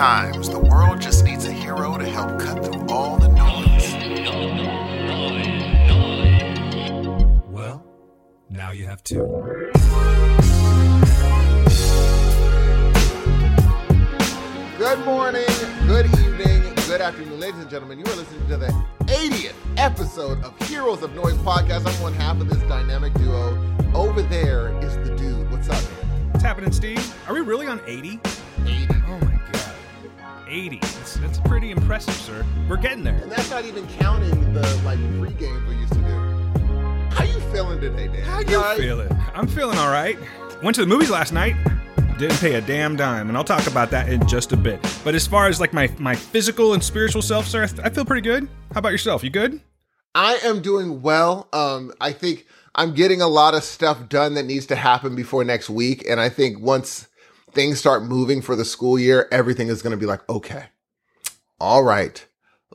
Sometimes the world just needs a hero to help cut through all the noise. Well, now you have two. Good morning, good evening, good afternoon, ladies and gentlemen. You are listening to the 80th episode of Heroes of Noise podcast. I'm one half of this dynamic duo. Over there is the dude. What's up, man? What's happening, Steve? Are we really on 80? 80. Oh my god. 80. That's, that's pretty impressive, sir. We're getting there. And that's not even counting the like pre games we used to do. How you feeling today, Dan? How you right? feeling? I'm feeling all right. Went to the movies last night. Didn't pay a damn dime, and I'll talk about that in just a bit. But as far as like my my physical and spiritual self, sir, I feel pretty good. How about yourself? You good? I am doing well. Um, I think I'm getting a lot of stuff done that needs to happen before next week. And I think once things start moving for the school year, everything is going to be like, okay, all right,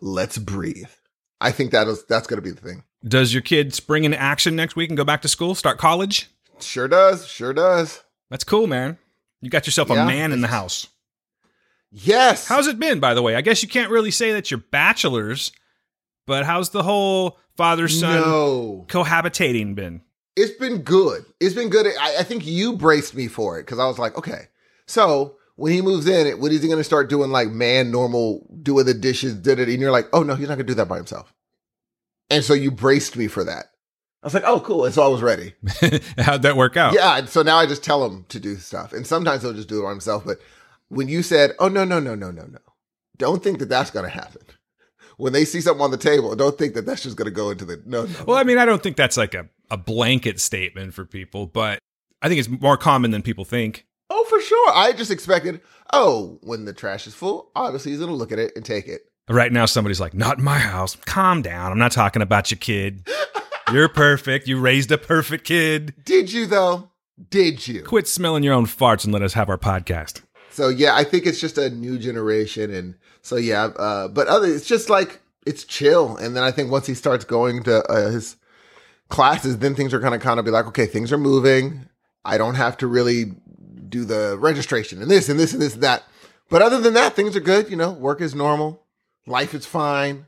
let's breathe. I think that is, that's going to be the thing. Does your kid spring into action next week and go back to school, start college? Sure does. Sure does. That's cool, man. You got yourself a Yeah, man in the house. Yes. How's it been, by the way? I guess you can't really say that you're bachelors, but how's the whole father son no. cohabitating been? It's been good. It's been good. I, I think you braced me for it because I was like, okay, so when he moves in, what is he going to start doing? Like man, normal, doing the dishes, did it, and you're like, oh no, he's not going to do that by himself. And so you braced me for that. I was like, oh cool, and so I was ready. How'd that work out? Yeah, so now I just tell him to do stuff, and sometimes he'll just do it by himself. But when you said, oh no, no, no, no, no, no, don't think that that's going to happen. When they see something on the table, don't think that that's just going to go into the no, no. Well, I mean, I don't think that's like a, a blanket statement for people, but I think it's more common than people think. Oh, for sure. I just expected, oh, when the trash is full, obviously he's going to look at it and take it. Right now, somebody's like, not in my house. Calm down. I'm not talking about your kid. You're perfect. You raised a perfect kid. Did you, though? Did you? Quit smelling your own farts and let us have our podcast. So, yeah, I think it's just a new generation. And so, yeah, uh, but other, it's just like, it's chill. And then I think once he starts going to uh, his classes, then things are going to kind of be like, okay, things are moving. I don't have to really do the registration and this and this and this and that. But other than that, things are good. You know, work is normal. Life is fine.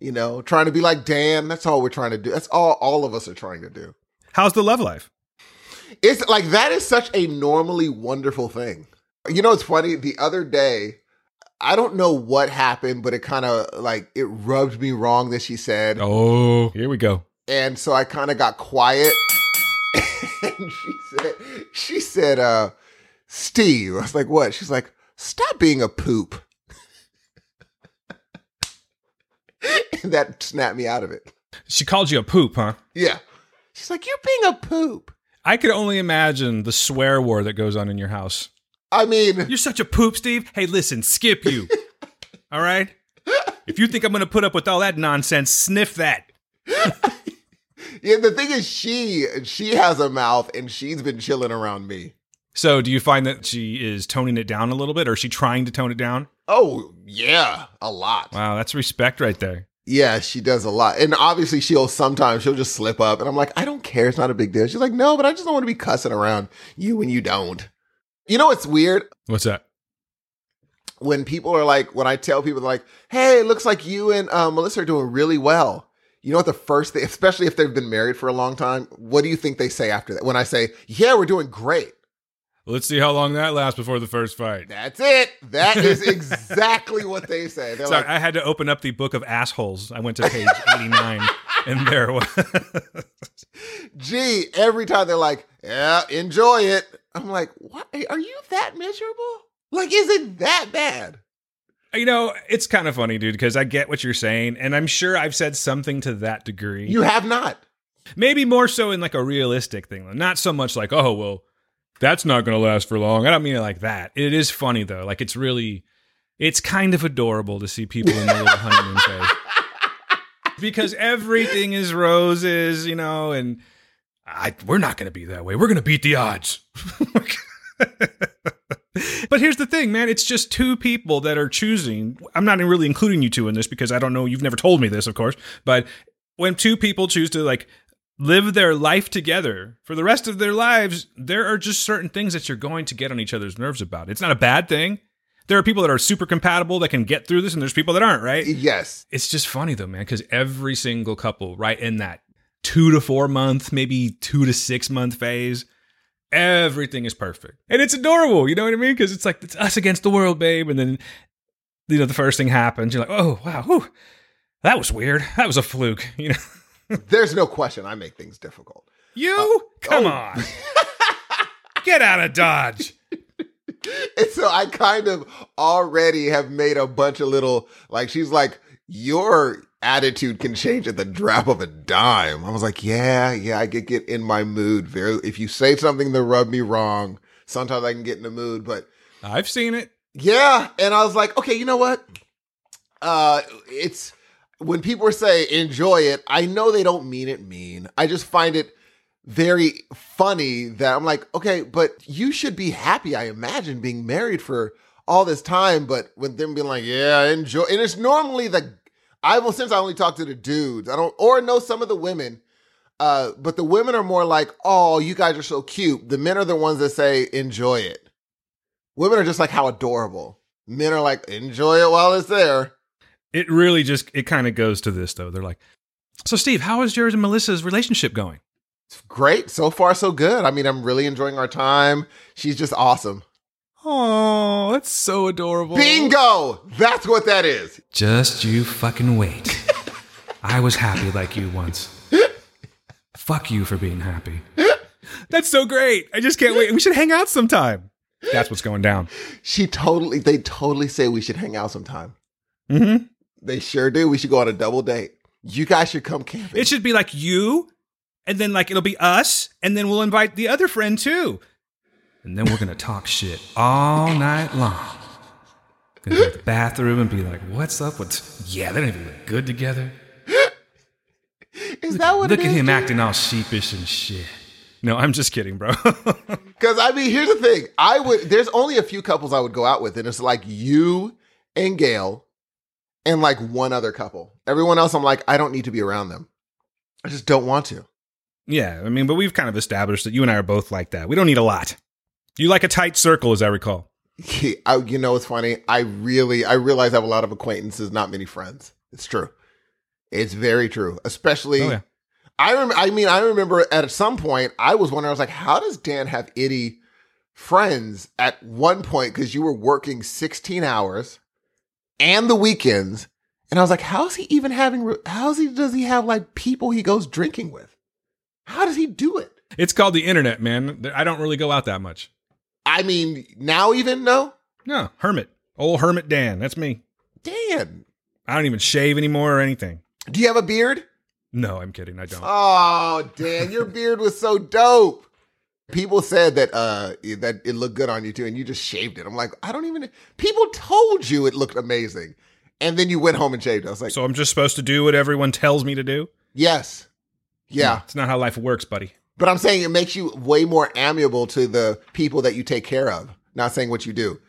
You know, trying to be like Dan. That's all we're trying to do. That's all all of us are trying to do. How's the love life? It's like that is such a normally wonderful thing. You know, it's funny. The other day, I don't know what happened, but it kind of like it rubbed me wrong that she said, Oh, here we go. and so I kind of got quiet. And she said, she said, uh, Steve. I was like, what? She's like, stop being a poop. and that snapped me out of it. She called you a poop, huh? Yeah. She's like, you're being a poop. I could only imagine the swear war that goes on in your house. I mean, You're such a poop, Steve. Hey, listen, skip you. all right? If you think I'm going to put up with all that nonsense, sniff that. Yeah, the thing is, she she has a mouth and she's been chilling around me. So, do you find that she is toning it down a little bit, or is she trying to tone it down? Oh, yeah, a lot. Wow, that's respect right there. Yeah, she does a lot. And obviously she'll sometimes she'll just slip up and I'm like, I don't care, it's not a big deal. She's like, No, but I just don't want to be cussing around you when you don't. You know what's weird? What's that? When people are like, when I tell people like, hey, it looks like you and uh, Melissa are doing really well. You know what the first thing, especially if they've been married for a long time, what do you think they say after that? When I say, Yeah, we're doing great. Let's see how long that lasts before the first fight. That's it. That is exactly what they say. They're Sorry, like, I had to open up the book of assholes. I went to page 89, and there was. gee, every time they're like, yeah, enjoy it. I'm like, what? Are you that miserable? Like, is it that bad? You know, it's kind of funny, dude, because I get what you're saying, and I'm sure I've said something to that degree. You have not. Maybe more so in like a realistic thing, though. Not so much like, oh, well, that's not going to last for long. I don't mean it like that. It is funny, though. Like, it's really, it's kind of adorable to see people in their little honeymoon phase. Because everything is roses, you know, and I, we're not going to be that way. We're going to beat the odds. but here's the thing, man. It's just two people that are choosing. I'm not really including you two in this because I don't know. You've never told me this, of course. But when two people choose to like live their life together for the rest of their lives, there are just certain things that you're going to get on each other's nerves about. It's not a bad thing, There are people that are super compatible that can get through this, and there's people that aren't, right? Yes. It's just funny though, man, because every single couple, right in that two to four month, maybe two to six month phase, everything is perfect. And it's adorable, you know what I mean? Because it's like, it's us against the world, babe. And then, you know, the first thing happens, you're like, oh, wow, whew, that was weird. That was a fluke, you know? There's no question I make things difficult. You? Uh, Come oh. on. Get out of Dodge. And so I kind of already have made a bunch of little like she's like your attitude can change at the drop of a dime. I was like, yeah, yeah, I get get in my mood. Very if you say something that rub me wrong, sometimes I can get in the mood, but I've seen it. yeah, and I was like, okay, you know what? Uh it's when people say enjoy it, I know they don't mean it mean. I just find it very funny that I'm like, okay, but you should be happy, I imagine, being married for all this time. But with them being like, yeah, enjoy, and it's normally the I will since I only talk to the dudes, I don't or know some of the women. Uh, but the women are more like, oh, you guys are so cute. The men are the ones that say, enjoy it. Women are just like, how adorable. Men are like, enjoy it while it's there. It really just, it kind of goes to this though. They're like, so Steve, how is yours and Melissa's relationship going? It's great. So far, so good. I mean, I'm really enjoying our time. She's just awesome. Oh, that's so adorable. Bingo! That's what that is. Just you fucking wait. I was happy like you once. Fuck you for being happy. That's so great. I just can't wait. We should hang out sometime. That's what's going down. She totally, they totally say we should hang out sometime. Mm-hmm. They sure do. We should go on a double date. You guys should come camping. It should be like you, and then like it'll be us, and then we'll invite the other friend too. And then we're gonna talk shit all night long. Gonna go to the bathroom and be like, "What's up? What's yeah? They don't even look good together. is that what Look at is, him dude? acting all sheepish and shit." No, I'm just kidding, bro. Because I mean, here's the thing. I would. There's only a few couples I would go out with, and it's like you and Gail, and like one other couple. Everyone else, I'm like, I don't need to be around them. I just don't want to. yeah, I mean, but we've kind of established that you and I are both like that. We don't need a lot. You like a tight circle, as I recall. I, you know, it's funny. I really, I realize I have a lot of acquaintances, not many friends. It's true. It's very true. Especially, Oh, yeah. I rem- I mean, I remember at some point I was wondering. I was like, how does Dan have itty friends at one point? Because you were working sixteen hours and the weekends, and I was like, how is he even having? re- How is he? Does he have like people he goes drinking with? How does he do it? It's called the internet, man. I don't really go out that much. I mean, now even no, No, hermit, old hermit Dan. That's me. Dan. I don't even shave anymore or anything. Do you have a beard? No, I'm kidding. I don't. Oh, Dan, your beard was so dope. People said that uh that it looked good on you too, and you just shaved it. I'm like, I don't even. People told you it looked amazing, and then you went home and shaved. it. I was like, So I'm just supposed to do what everyone tells me to do? yes, yeah. It's not how life works, buddy. But I'm saying it makes you way more amiable to the people that you take care of. Not saying what you do.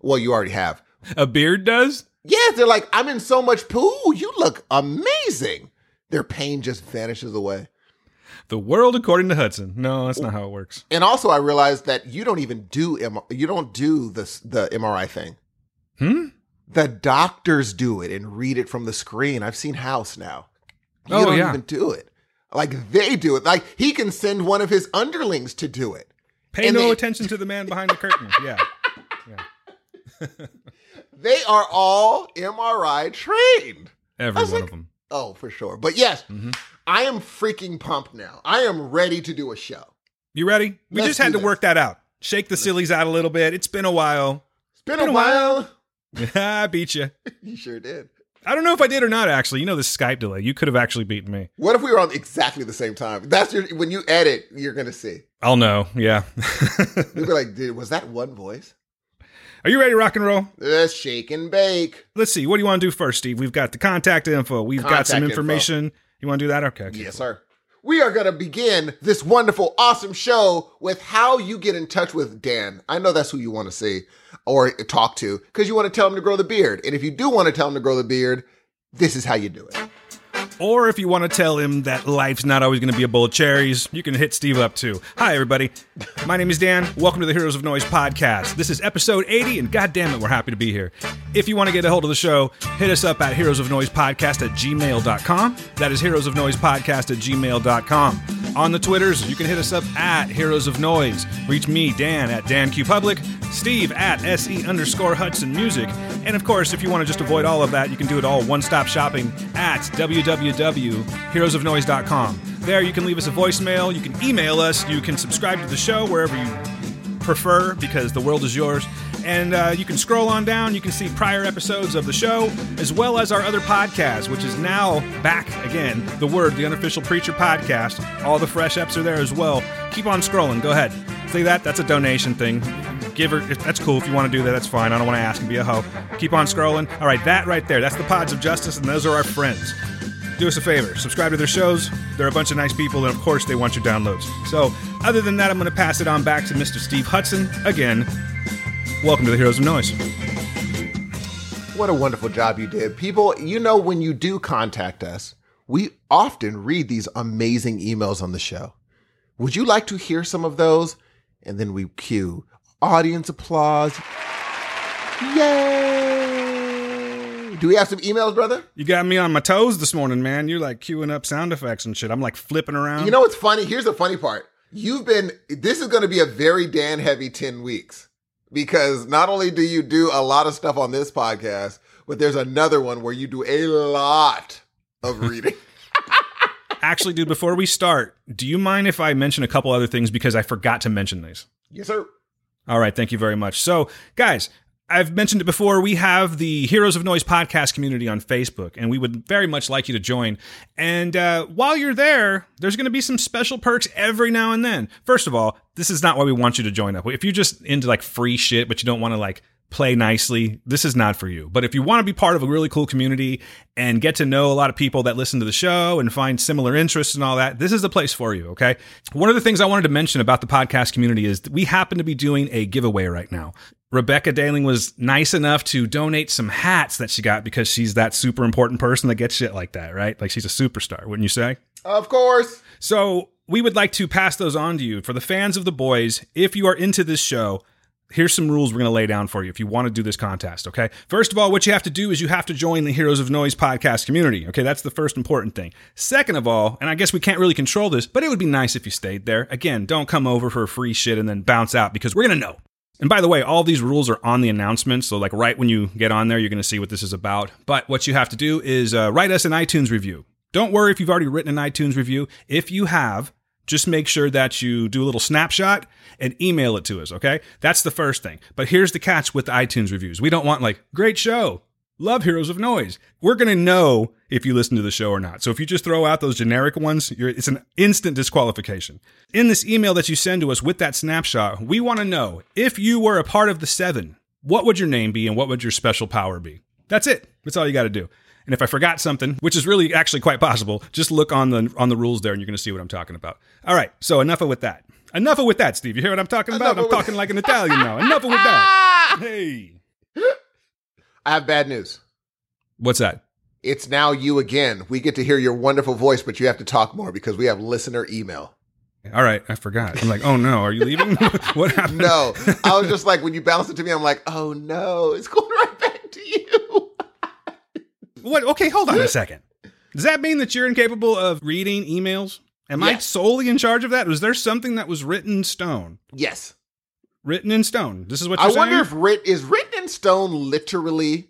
Well, you already have. A beard does? Yes, they're like, I'm in so much poo. You look amazing. Their pain just vanishes away. The world according to Hudson. No, that's not how it works. And also, I realized that you don't even do M- you don't do this the MRI thing. Hmm? The doctors do it and read it from the screen. I've seen House now. You Oh, don't yeah. even do it. Like they do it. Like he can send one of his underlings to do it. Pay And no they- attention to the man behind the curtain. Yeah. They are all MRI trained. Every one like- of them. Oh, for sure. But yes, Mm-hmm. I am freaking pumped now. I am ready to do a show. You ready? We Let's just had to this. work that out. Shake the sillies out a little bit. It's been a while. It's been, Been a a while. I beat you. you sure did. I don't know if I did or not, actually. You know the Skype delay. You could have actually beaten me. What if we were on exactly the same time? That's your when you edit, you're gonna see. I'll know. Yeah. You'll be like, dude, was that one voice? Are you ready to rock and roll? Let's shake and bake. Let's see. What do you want to do first, Steve? We've got the contact info. We've got some Contact info. information. You want to do that? Okay. okay. Yes, sir. We are gonna begin this wonderful, awesome show with how you get in touch with Dan. I know that's who you want to see or talk to because you want to tell him to grow the beard. And if you do want to tell him to grow the beard, this is how you do it. Or if you want to tell him that life's not always going to be a bowl of cherries, you can hit Steve up too. Hi, everybody. My name is Dan. Welcome to the Heroes of Noise podcast. This is episode 80, and god damn it, we're happy to be here. If you want to get a hold of the show, hit us up at heroes of noise podcast at gmail.com. That is heroes of noise podcast at gmail.com. On the Twitters, you can hit us up at Heroes of Noise. Reach me, Dan, at Dan Q Public, Steve at SE underscore Hudson Music. And of course, if you want to just avoid all of that, you can do it all one stop shopping at www.heroesofnoise.com. There, you can leave us a voicemail, you can email us, you can subscribe to the show wherever you prefer because the world is yours. And uh, you can scroll on down, you can see prior episodes of the show, as well as our other podcast, which is now back again. The Word, the unofficial preacher podcast. All the fresh eps are there as well. Keep on scrolling. Go ahead. See that? That's a donation thing. Give her. That's cool. If you want to do that, that's fine. I don't want to ask and be a hoe. Keep on scrolling. All right, that right there. That's the Pods of Justice, and those are our friends do us a favor subscribe to their shows they're a bunch of nice people and of course they want your downloads so other than that i'm going to pass it on back to mr steve hudson again welcome to the heroes of noise What a wonderful job you did. People, you know, when you do contact us, we often read these amazing emails on the show. Would you like to hear some of those? And then we cue audience applause. Yay! Do we have some emails, brother? you got me on my toes this morning man you're like queuing up sound effects and shit i'm like flipping around You know what's funny? Here's the funny part. You've been, this is going to be a very Dan heavy 10 weeks because not only do you do a lot of stuff on this podcast, but there's another one where you do a lot of reading. actually dude before we start do you mind if i mention a couple other things because i forgot to mention these yes, sir. All right, thank you very much. So, guys, I've mentioned it before. We have the Heroes of Noise podcast community on Facebook, and we would very much like you to join. And uh, while you're there, there's going to be some special perks every now and then. First of all, this is not why we want you to join up. If you're just into like free shit, but you don't want to like play nicely, this is not for you. But if you want to be part of a really cool community and get to know a lot of people that listen to the show and find similar interests and all that, this is the place for you, okay? One of the things I wanted to mention about the podcast community is we happen to be doing a giveaway right now. Rebecca Daling was nice enough to donate some hats that she got because she's that super important person that gets shit like that, right? Like she's a superstar, wouldn't you say? Of course. So we would like to pass those on to you for the fans of the boys. If you are into this show, here's some rules we're going to lay down for you if you want to do this contest, okay? First of all, what you have to do is you have to join the Heroes of Noise podcast community, okay? That's the first important thing. Second of all, and I guess we can't really control this, but it would be nice if you stayed there. Again, don't come over for free shit and then bounce out because we're going to know. And by the way, all these rules are on the announcement. So, like, right when you get on there, you're going to see what this is about. But what you have to do is uh, write us an iTunes review. Don't worry if you've already written an iTunes review. If you have, just make sure that you do a little snapshot and email it to us, okay? That's the first thing. But here's the catch with the iTunes reviews. We don't want, like, great show, love Heroes of Noise. We're going to know if you listen to the show or not. So if you just throw out those generic ones, you're, it's an instant disqualification. In this email that you send to us with that snapshot, we want to know if you were a part of the seven, what would your name be and what would your special power be? That's it. That's all you got to do. And if I forgot something, which is really actually quite possible, just look on the on the rules there and you're going to see what I'm talking about. All right. So enough of with that. Enough of with that, Steve. You hear what I'm talking about? Enough I'm talking like an Italian now. Enough of with that. Hey. I have bad news. What's that? It's now you again. We get to hear your wonderful voice, but you have to talk more because we have listener email. All right, I forgot. I'm like, oh no, are you leaving? what happened? No, I was just like, when you bounced it to me, I'm like, oh no, it's going right back to you. What? Okay, hold on a second. Does that mean that you're incapable of reading emails? Am I solely in charge of that? Was there something that was written in stone? Yes. Written in stone. This is what I wonder saying? if writ- is written in stone literally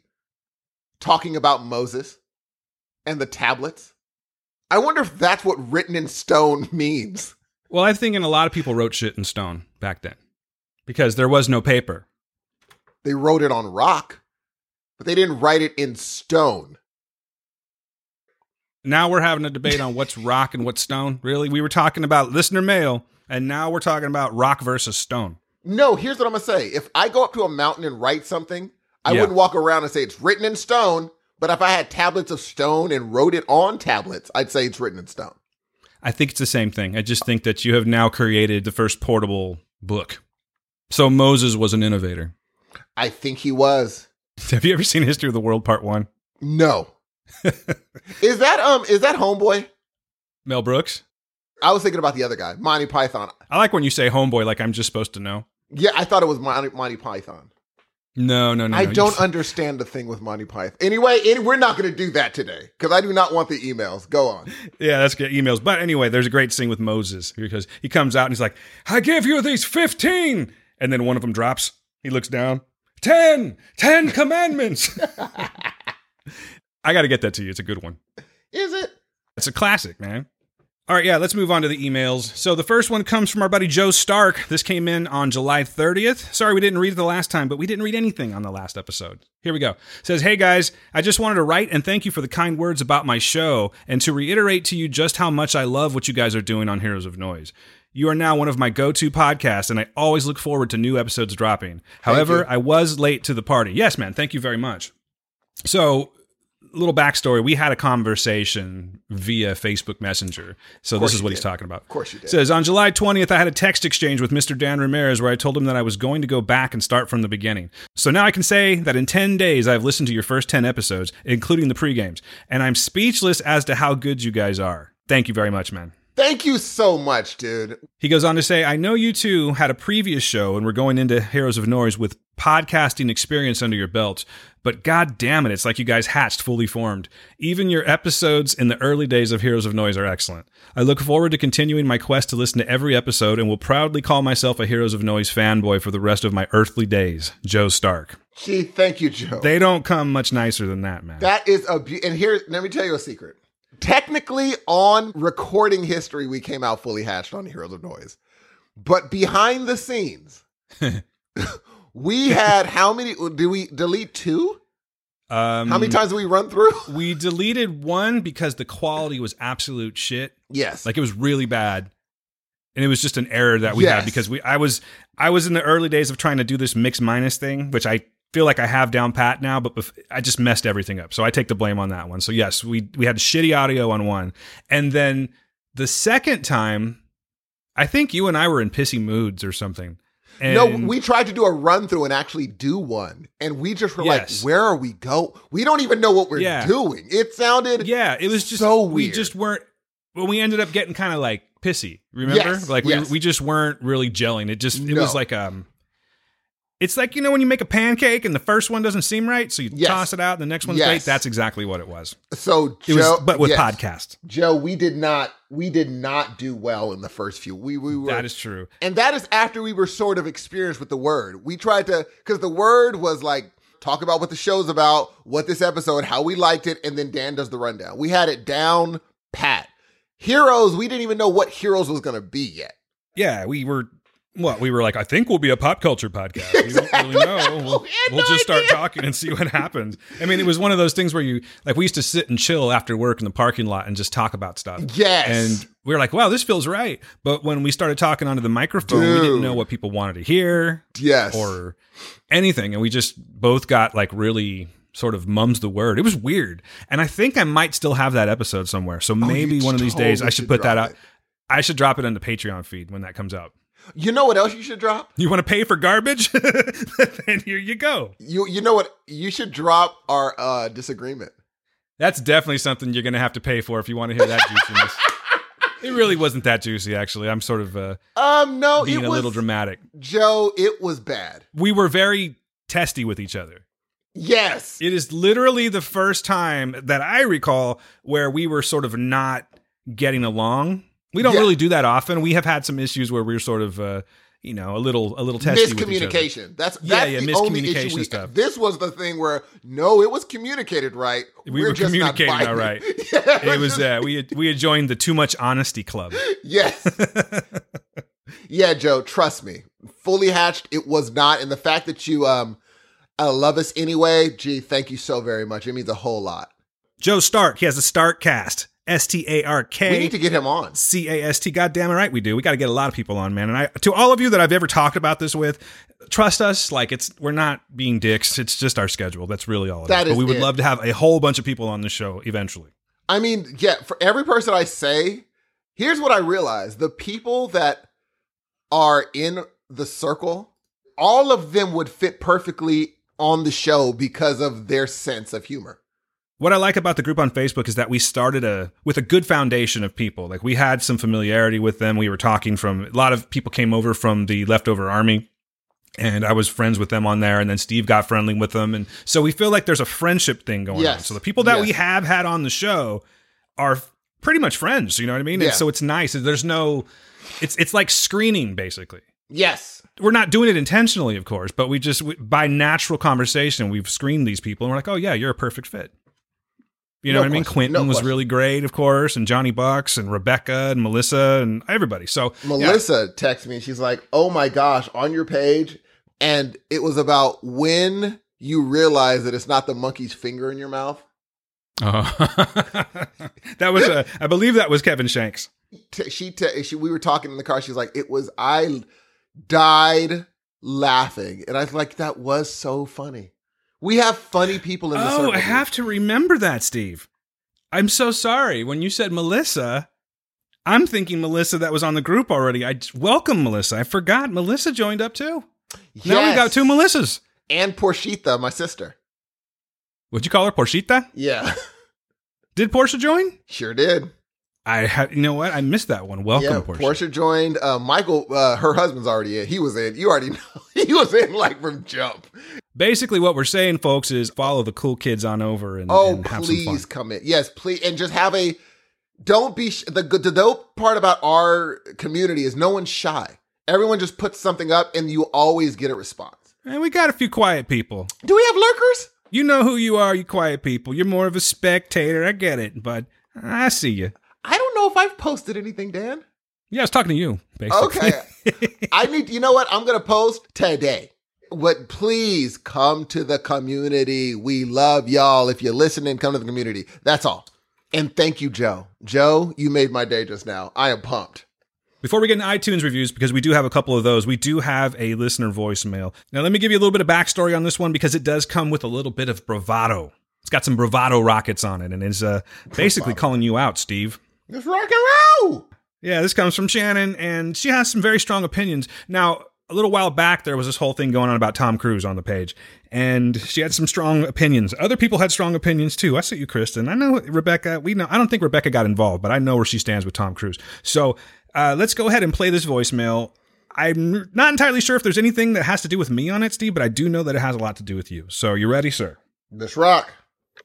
talking about Moses and the tablets. I wonder if that's what written in stone means. well, I think a lot of people wrote shit in stone back then because there was no paper. They wrote it on rock, but they didn't write it in stone. Now we're having a debate on what's rock and what's stone. Really? We were talking about listener mail, and now we're talking about rock versus stone. No, here's what I'm gonna say. If I go up to a mountain and write something, I Yeah. wouldn't walk around and say it's written in stone. But if I had tablets of stone and wrote it on tablets, I'd say it's written in stone. I think it's the same thing. I just think that you have now created the first portable book. So Moses was an innovator. I think he was. Have you ever seen History of the World Part 1? No. Is that um is that homeboy? Mel Brooks. I was thinking about the other guy, Monty Python. I like when you say homeboy, like I'm just supposed to know. Yeah, I thought it was Monty, Monty Python. No, no, no. I no. don't You- understand the thing with Monty Python. Anyway, any, we're not going to do that today because I do not want the emails. Go on. Yeah, that's good emails. But anyway, there's a great scene with Moses because he comes out and he's like, I give you these 15. And then one of them drops. He looks down. 10, 10 commandments. I got to get that to you. It's a good one. Is it? It's a classic, man. All right, yeah, let's move on to the emails. So the first one comes from our buddy Joe Stark. This came in on July 30th. Sorry we didn't read it the last time, but we didn't read anything on the last episode. Here we go. It says, "Hey guys, I just wanted to write and thank you for the kind words about my show and to reiterate to you just how much I love what you guys are doing on Heroes of Noise. You are now one of my go-to podcasts and I always look forward to new episodes dropping. However. I was late to the party. Yes, man, thank you very much. So, little backstory. We had a conversation via facebook messenger. So this is what he's talking about. Of course you did. says on july 20th i had a text exchange with mr dan ramirez where i told him that i was going to go back and start from the beginning. So now i can say that in 10 days i've listened to your first 10 episodes including the pre-games and i'm speechless as to how good you guys are. Thank you very much man Thank you so much, dude. he goes on to say, I know you two had a previous show and we're going into Heroes of Noise with podcasting experience under your belt, but god damn it, it's like you guys hatched fully formed. Even your episodes in the early days of Heroes of Noise are excellent. I look forward to continuing my quest to listen to every episode and will proudly call myself a Heroes of Noise fanboy for the rest of my earthly days. Joe Stark. Gee, thank you, Joe. They don't come much nicer than that, man. That is a be- and here let me tell you a secret. Technically, on recording history, we came out fully hatched on Heroes of Noise, but behind the scenes, we had how many? Did we delete two? um, How many times did we run through? We deleted one because the quality was absolute shit. Yes, Like it was really bad. And it was just an error that we Yes. had because we I was I was in the early days of trying to do this mix minus thing, which I feel like I have down pat now, but bef- I just messed everything up. So I take the blame on that one. So yes, we we had shitty audio on one. And then the second time, I think you and I were in pissy moods or something. And no, we tried to do a run through and actually do one, and we just were Yes. like, "Where are we go? We don't even know what we're Yeah. doing." It sounded Yeah, it was just so we just weren't well, we ended up getting kind of like pissy. Remember? Yes, like yes. we we just weren't really gelling. It just it No. was like um it's like you know when you make a pancake and the first one doesn't seem right, so you Yes. toss it out and the next one's Yes. great. That's exactly what it was. so. It Joe, was but with yes. podcast. Joe, we did not we did not do well in the first few. We we were That is true. and that is after we were sort of experienced with the word. We tried to because the word was like talk about what the show's about, what this episode, how we liked it, and then Dan does the rundown. We had it down pat. Heroes, we didn't even know what Heroes was going to be yet. Yeah, we were what we were like. I think we'll be a pop culture podcast. We don't really know. We'll we we'll no just start idea. talking and see what happens. I mean, it was one of those things where you like we used to sit and chill after work in the parking lot and just talk about stuff. Yes. And we were like, wow, this feels right. But when we started talking onto the microphone, we didn't know what people wanted to hear yes. or anything. And we just both got like really sort of mums the word. It was weird. And I think I might still have that episode somewhere. So oh, maybe Oh, one of these days I should should put that out. it. I should drop it on the Patreon feed when that comes out. You know what else you should drop? You want to pay for garbage? then here you go. You you know what you should drop our uh disagreement. That's definitely something you're going to have to pay for if you want to hear that juiciness. it really wasn't that juicy, actually. I'm sort of uh, Um no, being a little dramatic. Joe, it was bad. We were very testy with each other. Yes. It is literally the first time that I recall where we were sort of not getting along. We don't Yeah. really do that often. We have had some issues where we're sort of, uh, you know, a little, a little testy with each other. miscommunication. That's Yeah, that's yeah, the only miscommunication issue we, stuff. This was the thing where no, it was communicated right. We We're were just not communicating all right. yeah, It was, uh, we had, we had joined the too much honesty club. yes, yeah, Joe. Trust me, fully hatched. It was not, and the fact that you um uh, love us anyway. Gee, thank you so very much. It means a whole lot. Joe Stark, he has a Stark cast. S T A R K. We need to get him on. C A S T. God damn it, right? We do. We got to get a lot of people on, man. And I, to all of you that I've ever talked about this with, trust us. Like it's, we're not being dicks. It's just our schedule. That's really all it That is. is But we would it. love to have a whole bunch of people on the show eventually. I mean, yeah, for every person I say, here's what I realize the people that are in the circle, all of them would fit perfectly on the show because of their sense of humor. What I like about the group on Facebook is that we started a with a good foundation of people. Like we had some familiarity with them. We were talking from a lot of people came over from the leftover army and I was friends with them on there and then Steve got friendly with them and so we feel like there's a friendship thing going on. So the people that we have had on the show are pretty much friends, you know what I mean? Yeah. And so it's nice. There's no it's it's like screening basically Yes. we're not doing it intentionally, of course, but we just we, by natural conversation we've screened these people, and we're like, oh yeah, you're a perfect fit. You know No what I mean? Quentin No was question. really great, of course, and Johnny Bucks and Rebecca and Melissa and everybody. So yeah. Melissa texted me and she's like, "Oh my gosh, on your page." And it was about when you realize that it's not the monkey's finger in your mouth. Oh. that was a, I believe that was Kevin Shanks. She, te- she we were talking in the car. She's like, "It was I died laughing." And I was like, "That was so funny." We have funny people in the Oh, circle. I have to remember that, Steve. I'm so sorry. When you said Melissa, I'm thinking Melissa that was on the group already. I welcome Melissa. I forgot Melissa joined up too. Now we got two Melissas. and Porshita, my sister. Would you call her Porshita? Yeah, Did Portia join? sure did. I had, you know what? I missed that one. Welcome, yeah, Portia. Portia joined. Uh, Michael, uh, her husband's already in. He was in. You already know. He was in like from jump. Basically, what we're saying, folks, is follow the cool kids on over and, Oh, and have please come in. Yes, please, and just have a. Don't be sh- the good. The dope part about our community is no one's shy. Everyone just puts something up, and you always get a response. And we got a few quiet people. Do we have lurkers? You know who you are, you quiet people. You're more of a spectator. I get it, but I see you. I don't know if I've posted anything, Dan. Yeah, I was talking to you, basically. Okay. I need. You know what? I'm gonna post today. But please come to the community. We love y'all. If you're listening, come to the community. That's all. And thank you, Joe. Joe, you made my day just now. I am pumped. Before we get into iTunes reviews, because we do have a couple of those, we do have a listener voicemail. Now, let me give you a little bit of backstory on this one because it does come with a little bit of bravado. It's got some bravado rockets on it and is uh, basically calling you out, Steve. It's rock and roll. Yeah, this comes from Shannon, and she has some very strong opinions. Now, a little while back, there was this whole thing going on about Tom Cruise on the page, and she had some strong opinions. Other people had strong opinions too. I see you, Kristen. I know Rebecca. We know. I don't think Rebecca got involved, but I know where she stands with Tom Cruise. So uh, let's go ahead and play this voicemail. I'm not entirely sure if there's anything that has to do with me on it, Steve, but I do know that it has a lot to do with you. So you ready, sir? This rock.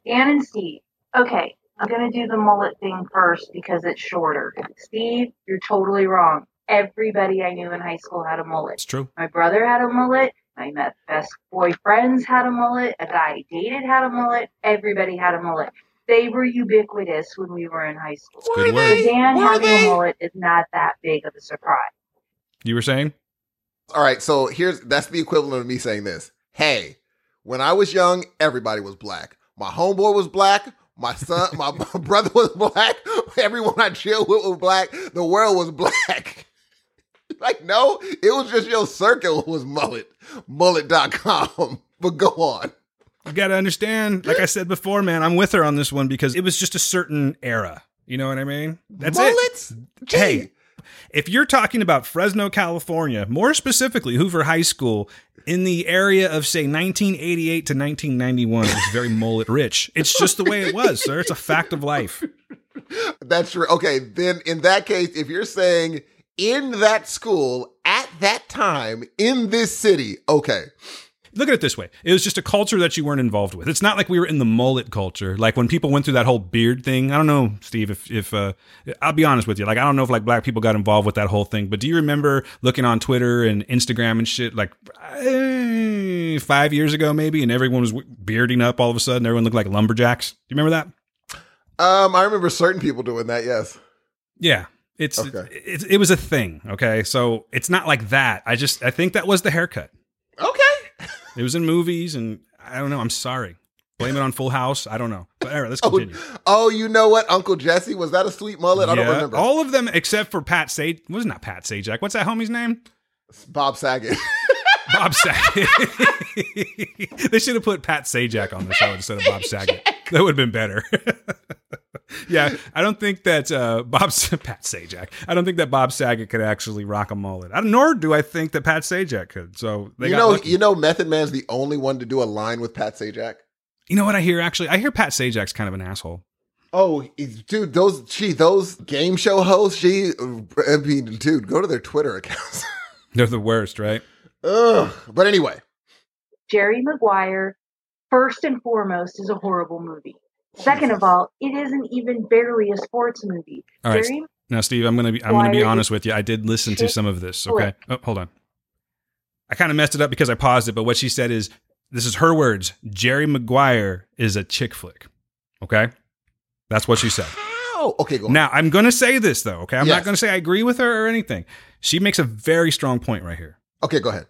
Dan and Steve. Okay, I'm gonna do the mullet thing first because it's shorter. Steve, you're totally wrong. Everybody I knew in high school had a mullet. It's true. My brother had a mullet. My best boyfriends had a mullet. A guy I dated had a mullet. Everybody had a mullet. They were ubiquitous when we were in high school. Good Were word. they? Dan Were having they? a mullet is not that big of a surprise. You were saying? All right, so here's that's the equivalent of me saying this. Hey, when I was young, everybody was black. My homeboy was black. My son, my brother was black. Everyone I chilled with was black. The world was black. like, no, it was just your circle was mullet. Mullet.com. But go on. You got to understand, like I said before, man, I'm with her on this one because it was just a certain era. You know what I mean? That's it. Mullets? Gee. Hey, if you're talking about Fresno, California, more specifically Hoover High School, in the area of say 1988 to 1991, it was very mullet rich. It's just the way it was, sir. It's a fact of life. That's true. Okay, then in that case, if you're saying in that school at that time in this city, okay. Look at it this way: it was just a culture that you weren't involved with. It's not like we were in the mullet culture. Like when people went through that whole beard thing. I don't know, Steve. If if uh, I'll be honest with you, like I don't know if like black people got involved with that whole thing. But do you remember looking on Twitter and Instagram and shit like eh, five years ago, maybe, and everyone was bearding up all of a sudden. Everyone looked like lumberjacks. Do you remember that? Um, I remember certain people doing that, yes. Yeah. It's, Okay. it, it was a thing. Okay. So it's not like that. I just, I think that was the haircut. Okay. It was in movies, and I don't know. I'm sorry. Blame it on Full House. I don't know. But all right, let's Oh, continue. oh, you know what? Uncle Jesse, was that a sweet mullet? I don't remember. All of them except for Pat Sage. Was not Pat Sajak. What's that homie's name? Bob Saget. Bob Saget. they should have put Pat Sajak on the show instead of Bob Saget. That would have been better. yeah, I don't think that uh, Bob Pat Sajak. I don't think that Bob Saget could actually rock a mullet. I, nor do I think that Pat Sajak could. So they you got know, lucky. you know, Method Man's the only one to do a line with Pat Sajak. You know what I hear? Actually, I hear Pat Sajak's kind of an asshole. Oh, dude, those gee, those game show hosts, she, I mean, dude, go to their Twitter accounts. They're the worst, right? Ugh. But anyway, Jerry Maguire, first and foremost, is a horrible movie. Second of all, it isn't even barely a sports movie. All right, Jerry, Now, Steve, I'm gonna be I'm gonna be honest with you. I did listen to some of this. Okay. Oh, hold on. I kind of messed it up because I paused it, but what she said is this is her words. Jerry Maguire is a chick flick. Okay. That's what she said. how? Okay, go on. Now, I'm going to say this though, okay? I'm not going to say I agree with her or anything. She makes a very strong point right here. Okay, go ahead.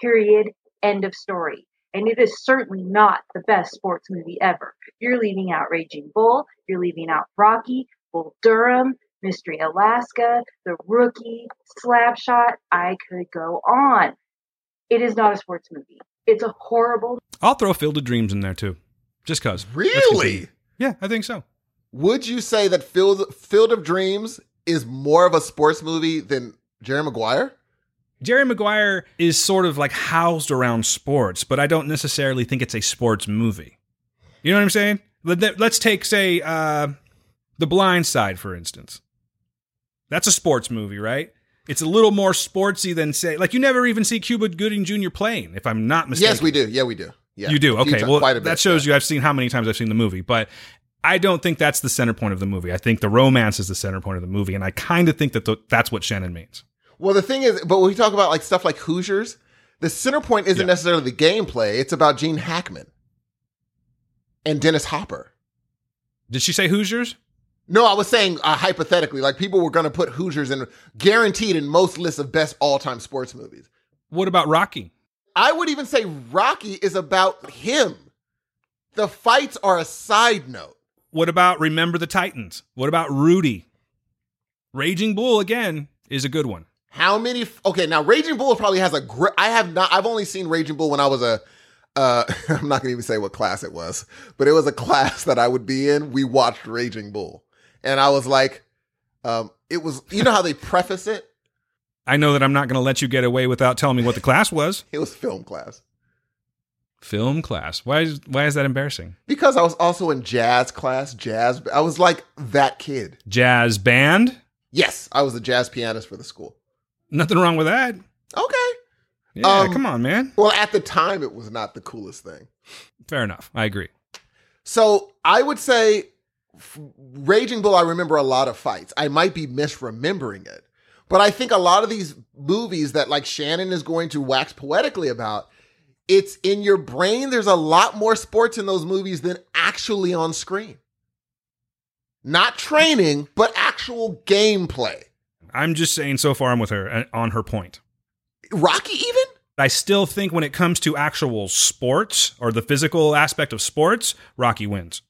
Period, end of story. And it is certainly not the best sports movie ever. You're leaving out Raging Bull, you're leaving out Rocky, Bull Durham, Mystery Alaska, The Rookie, Slapshot. I could go on. It is not a sports movie. It's a horrible. I'll throw Field of Dreams in there too. Just cuz. Really? Yeah, I think so. Would you say that Field Field of Dreams is more of a sports movie than Jerry Maguire? Jerry Maguire is sort of like housed around sports, but I don't necessarily think it's a sports movie. You know what I'm saying? Let- let- Let's take, say, uh, The Blind Side, for instance. That's a sports movie, right? It's a little more sportsy than, say, like you never even see Cuba Gooding Jr. playing, if I'm not mistaken. Yes, we do. Yeah, we do. Yeah, You do. Okay. Well, bit, that shows yeah. you I've seen how many times I've seen the movie, but I don't think that's the center point of the movie. I think the romance is the center point of the movie, and I kind of think that th- that's what Shannon means. Well, the thing is, but when we talk about like stuff like Hoosiers, the center point isn't Yeah. necessarily the gameplay. It's about Gene Hackman and Dennis Hopper. Did she say Hoosiers? No, I was saying uh, hypothetically, like people were going to put Hoosiers in guaranteed in most lists of best all time sports movies. What about Rocky? I would even say Rocky is about him. The fights are a side note. What about Remember the Titans? What about Rudy? Raging Bull again is a good one. How many? f- Okay, now Raging Bull probably has a great. I have not. I've only seen Raging Bull when I was a. Uh, I'm not gonna even say what class it was, but it was a class that I would be in. We watched Raging Bull, and I was like, um, it was. You know how they preface it? I know that I'm not going to let you get away without telling me what the class was. It was film class Film class. Why is why is that embarrassing? because I was also in jazz class. Jazz. I was like that kid. Jazz band? Yes, I was a jazz pianist for the school. Nothing wrong with that. Okay. Yeah, Um, come on, man. Well, at the time, it was not the coolest thing. Fair enough. I agree. So I would say Raging Bull, I remember a lot of fights. I might be misremembering it. But I think a lot of these movies that like Shannon is going to wax poetically about, it's in your brain. There's a lot more sports in those movies than actually on screen. Not training, but actual gameplay. I'm just saying so far I'm with her uh, on her point. Rocky, even? I still think when it comes to actual sports or the physical aspect of sports, Rocky wins.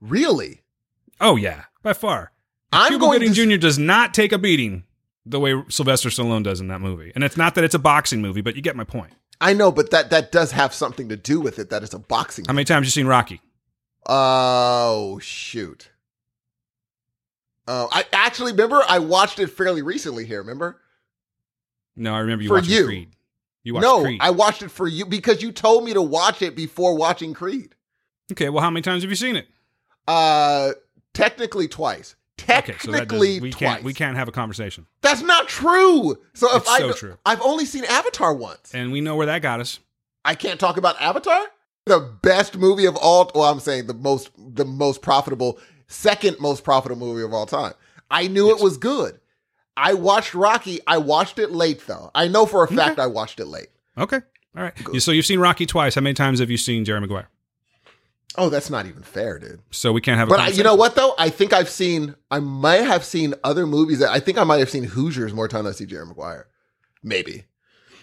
Really? Oh yeah, by far. I'm Cuba Gooding to. Jr. does not take a beating the way Sylvester Stallone does in that movie. And it's not that it's a boxing movie, but you get my point. I know, but that, that does have something to do with it that it's a boxing. How many times you seen Rocky? Oh shoot. Oh, I actually remember I watched it fairly recently here, remember? No, I remember you For watching you. Creed. You watched No, Creed. I watched it for you because you told me to watch it before watching Creed. okay, well, how many times have you seen it? Uh technically twice. Okay, so Technically does, we twice. can't we can't have a conversation, That's not true. So if It's I so true. I've only seen Avatar once. and we know where that got us. I can't talk about Avatar? The best movie of all well, I'm saying the most the most profitable, second most profitable movie of all time. I knew Yes. it was good. I watched Rocky. I watched it late though. I know for a fact I watched it late. Okay, all right. So you've seen Rocky twice. How many times have you seen Jerry Maguire? Oh, that's not even fair, dude. So we can't have. A But I, you know what though? I think I've seen. I might have seen other movies that I think I might have seen Hoosiers more time than I see Jerry Maguire. Maybe.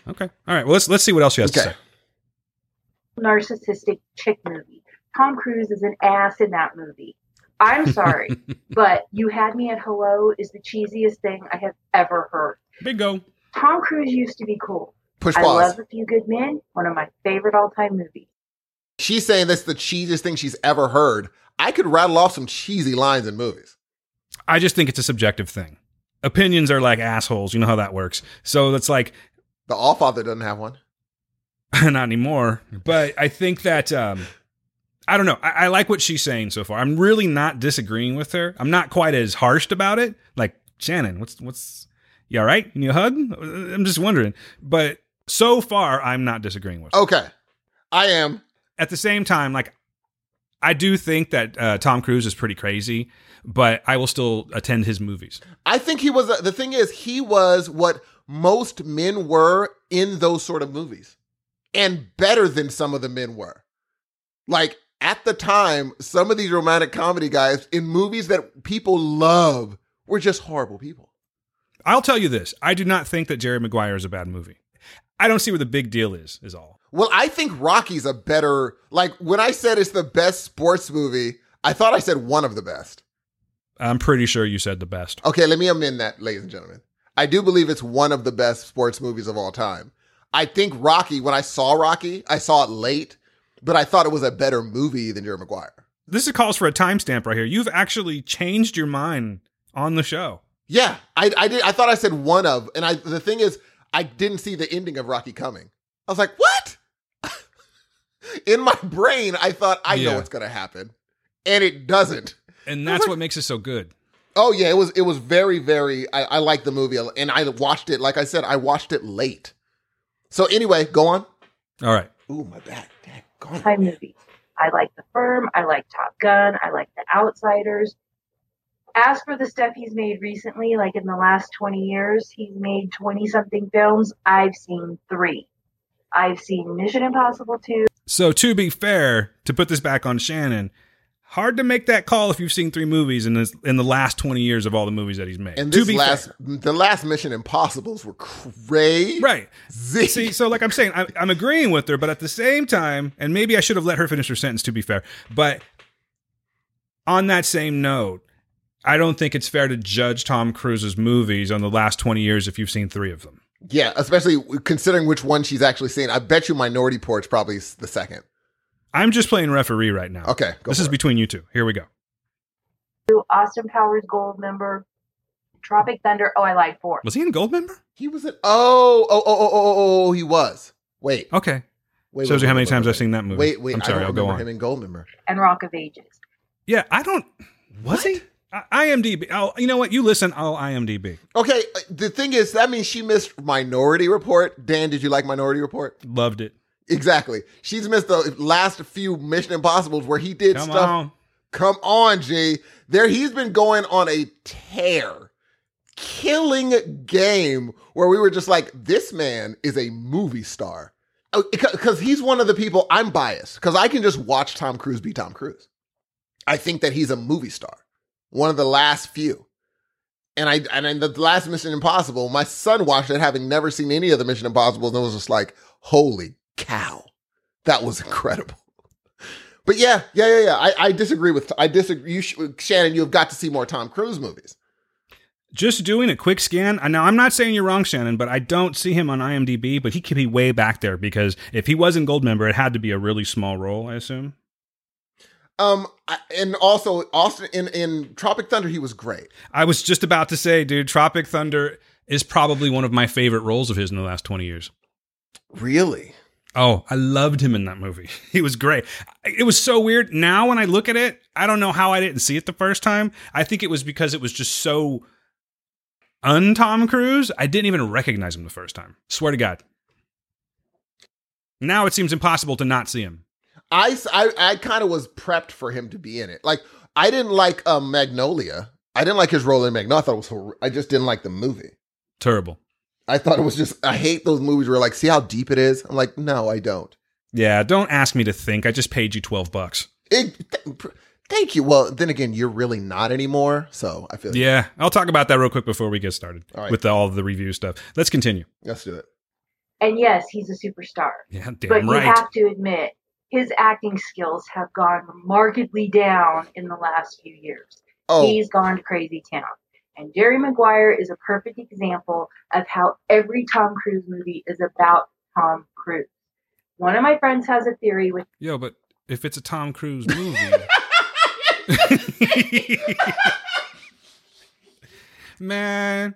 Okay, all right. Well, let's let's see what else she has to say. narcissistic chick movie. Tom Cruise is an ass in that movie. I'm sorry, but You Had Me at Hello is the cheesiest thing I have ever heard. Bingo. Tom Cruise used to be cool. Push I pause. love A Few Good Men, one of my favorite all time movies. She's saying that's the cheesiest thing she's ever heard. I could rattle off some cheesy lines in movies. I just think it's a subjective thing. Opinions are like assholes. You know how that works. So it's like The All Father doesn't have one. not anymore. But I think that um, I don't know. I, I like what she's saying so far. I'm really not disagreeing with her. I'm not quite as harsh about it. Like Shannon, what's what's you all right? Can you hug? I'm just wondering. But so far, I'm not disagreeing with. Her. Okay, I am. At the same time, like I do think that uh, Tom Cruise is pretty crazy, but I will still attend his movies. I think he was. The thing is, he was what most men were in those sort of movies, and better than some of the men were. Like at the time, some of these romantic comedy guys in movies that people love were just horrible people. I'll tell you this: I do not think that Jerry Maguire is a bad movie. I don't see where the big deal is. Is all. Well, I think Rocky's a better. Like when I said it's the best sports movie, I thought I said one of the best. I'm pretty sure you said the best. Okay, let me amend that, ladies and gentlemen. I do believe it's one of the best sports movies of all time. I think Rocky, when I saw Rocky, I saw it late, but I thought it was a better movie than Jerry Maguire. This is calls for a timestamp right here. You've actually changed your mind on the show. Yeah, I, I did. I thought I said one of, and I. The thing is, I didn't see the ending of Rocky coming. I was like, what? In my brain, I thought I Yeah. know what's gonna happen, and it doesn't. And that's what makes it so good. Oh yeah, it was it was very very. I, I liked the movie, and I watched it. Like I said, I watched it late. So anyway, go on. All right. Ooh, my back. Dang, Time movies. I like The Firm. I like Top Gun. I like The Outsiders. As for the stuff he's made recently, like in the last 20 years, he's made 20 something films. I've seen three. I've seen Mission Impossible 2. So to be fair, to put this back on Shannon, hard to make that call if you've seen three movies in this in the last twenty years of all the movies that he's made. And to this be last, fair. the last Mission Impossibles were crazy. right? See, so like I'm saying, I, I'm agreeing with her, but at the same time, and maybe I should have let her finish her sentence. To be fair, but on that same note, I don't think it's fair to judge Tom Cruise's movies on the last 20 years if you've seen three of them. Yeah, especially considering which one she's actually seen. I bet you Minority Report's probably the second. I'm just playing referee right now. Okay, go this is it. between you two. Here we go. Austin Powers Goldmember. Tropic Thunder. Oh, I like four. Was he in Goldmember? He was in. Oh, oh, oh, oh, oh, oh, he was. Wait, Okay. wait. Shows wait, you how many wait, times wait, I've seen that movie. Wait, wait. I'm I sorry. don't I'll go on. him in Goldmember. And Rock of Ages. Yeah, I don't. Was he? I- IMDb. Oh, you know what? You listen. I'll IMDb. Okay, uh, the thing is, that means she missed Minority Report. Dan, did you like Minority Report? Loved it. Exactly. She's missed the last few Mission Impossibles where he did Come stuff. on. Come on, G. There, he's been going on a tear, killing game where we were just like, this man is a movie star. Oh, because he's one of the people I'm biased because I can just watch Tom Cruise be Tom Cruise. I think that he's a movie star, one of the last few. And I and in the last Mission Impossible, my son watched it, having never seen any of the Mission Impossibles, and was just like, "Holy cow, that was incredible." But yeah, yeah, yeah, yeah. I, I disagree with I disagree. You sh- Shannon, you have got to see more Tom Cruise movies. Just doing a quick scan. Now, I'm not saying you're wrong, Shannon, but I don't see him on IMDb. But he could be way back there because if he was in Goldmember, it had to be a really small role, I assume. Um, and also Austin in in Tropic Thunder, he was great. I was just about to say, dude, Tropic Thunder is probably one of my favorite roles of his in the last 20 years. Really? Oh, I loved him in that movie. He was great. It was so weird. Now, when I look at it, I don't know how I didn't see it the first time. I think it was because it was just so un Tom Cruise. I didn't even recognize him the first time. Swear to God. Now it seems impossible to not see him. I, I, I kind of was prepped for him to be in it. Like I didn't like um Magnolia. I didn't like his role in Magnolia. I thought it was hor- I just didn't like the movie. Terrible. I thought it was just I hate those movies where like see how deep it is. I'm like no, I don't. Yeah, don't ask me to think. I just paid you 12 bucks. It, th- thank you. Well, then again, you're really not anymore. So I feel Yeah, I'll talk about that real quick before we get started All right. with all of the review stuff. Let's continue. Let's do it. And yes, he's a superstar. Yeah, damn but damn you have to admit, his acting skills have gone markedly down in the last few years. Oh, He's gone to crazy town. And Jerry Maguire is a perfect example of how every Tom Cruise movie is about Tom Cruise. One of my friends has a theory with Yo, but if it's a Tom Cruise movie. Man,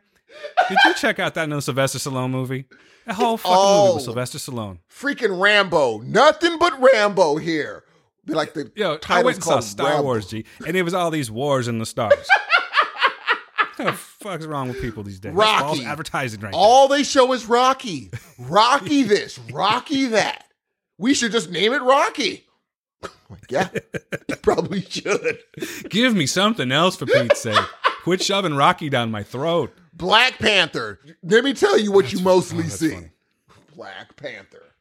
Did you check out that new Sylvester Stallone movie? The whole fucking Oh. movie with Sylvester Stallone. Freaking Rambo. Nothing but Rambo here. Be like the Yo, I title's went and saw called Star Rambo. Wars, G, and it was all these wars in the stars. what the fuck's wrong with people these days? That's Rocky. advertising right All they show is Rocky. Rocky this, Rocky that. We should just name it Rocky. Oh yeah, you probably should. Give me something else for Pete's sake. Quit shoving Rocky down my throat. Black Panther. Let me tell you what you mostly oh, see. funny. Black Panther.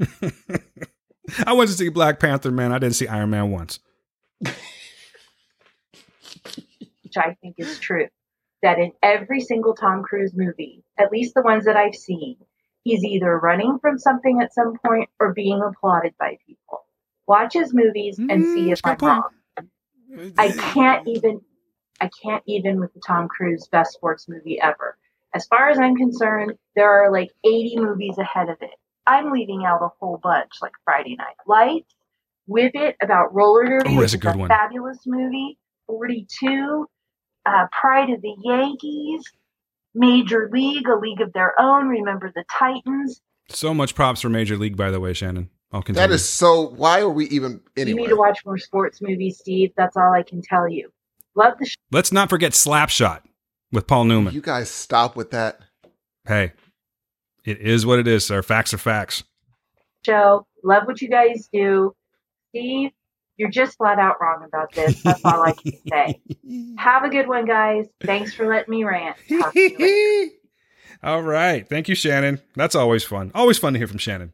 I went to see Black Panther, man. I didn't see Iron Man once. Which I think is true, that in every single Tom Cruise movie, at least the ones that I've seen, he's either running from something at some point or being applauded by people. Watch his movies and Mm, see if I'm point. wrong. I can't even I can't even with the Tom Cruise best sports movie ever. As far as I'm concerned, there are like 80 movies ahead of it. I'm leaving out a whole bunch, like Friday Night Lights, Whip It about roller derby, Oh, that's a good one. fabulous movie. 42, uh, Pride of the Yankees, Major League, A League of Their Own, Remember the Titans. So much props for Major League, by the way, Shannon. I'll continue. That is so. Why are we even You need to watch more sports movies, Steve. That's all I can tell you. Love the Sh- Let's not forget Slapshot with Paul Newman. You guys stop with that. hey, it is what it is, sir. Facts are facts. show. Love what you guys do. Steve, you're just flat out wrong about this. That's all I can say. Have a good one, guys. Thanks for letting me rant. Talk to you later. All right. Thank you, Shannon. That's always fun. Always fun to hear from Shannon.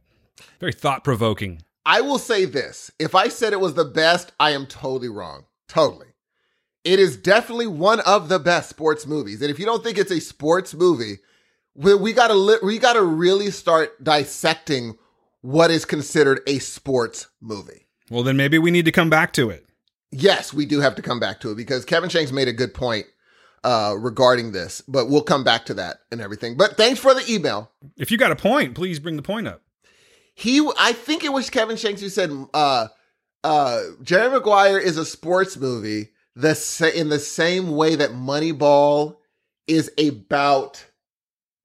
Very thought provoking. I will say this: if I said it was the best, I am totally wrong. Totally. It is definitely one of the best sports movies. And if you don't think it's a sports movie, we, we gotta li- we gotta really start dissecting what is considered a sports movie. Well, then maybe we need to come back to it. Yes, we do have to come back to it because Kevin Shanks made a good point uh, regarding this, but we'll come back to that and everything. But thanks for the email. If you got a point, please bring the point up. He, I think it was Kevin Shanks who said, uh, uh, Jerry Maguire is a sports movie the sa- in the same way that Moneyball is about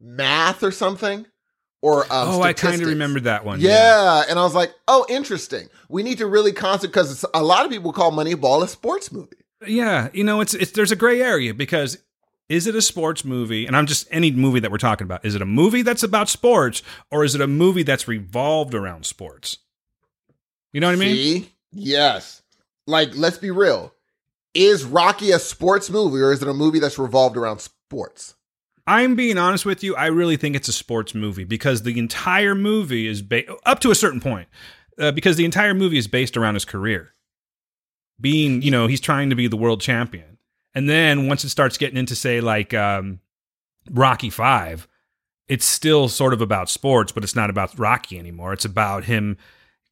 math or something. Or um, oh, I kind of remember that one. Yeah. and I was like, oh, interesting. We need to really concentrate because a lot of people call Moneyball a sports movie. Yeah, you know, it's it's there's a gray area because is it a sports movie? And I'm just any movie that we're talking about. Is it a movie that's about sports or is it a movie that's revolved around sports? You know what I mean? Yes. Like, let's be real. Is Rocky a sports movie or is it a movie that's revolved around sports? I'm being honest with you. I really think it's a sports movie because the entire movie is ba- up to a certain point. Uh, because the entire movie is based around his career. Being, you know, he's trying to be the world champion. And then once it starts getting into say like um Rocky 5, it's still sort of about sports, but it's not about Rocky anymore. It's about him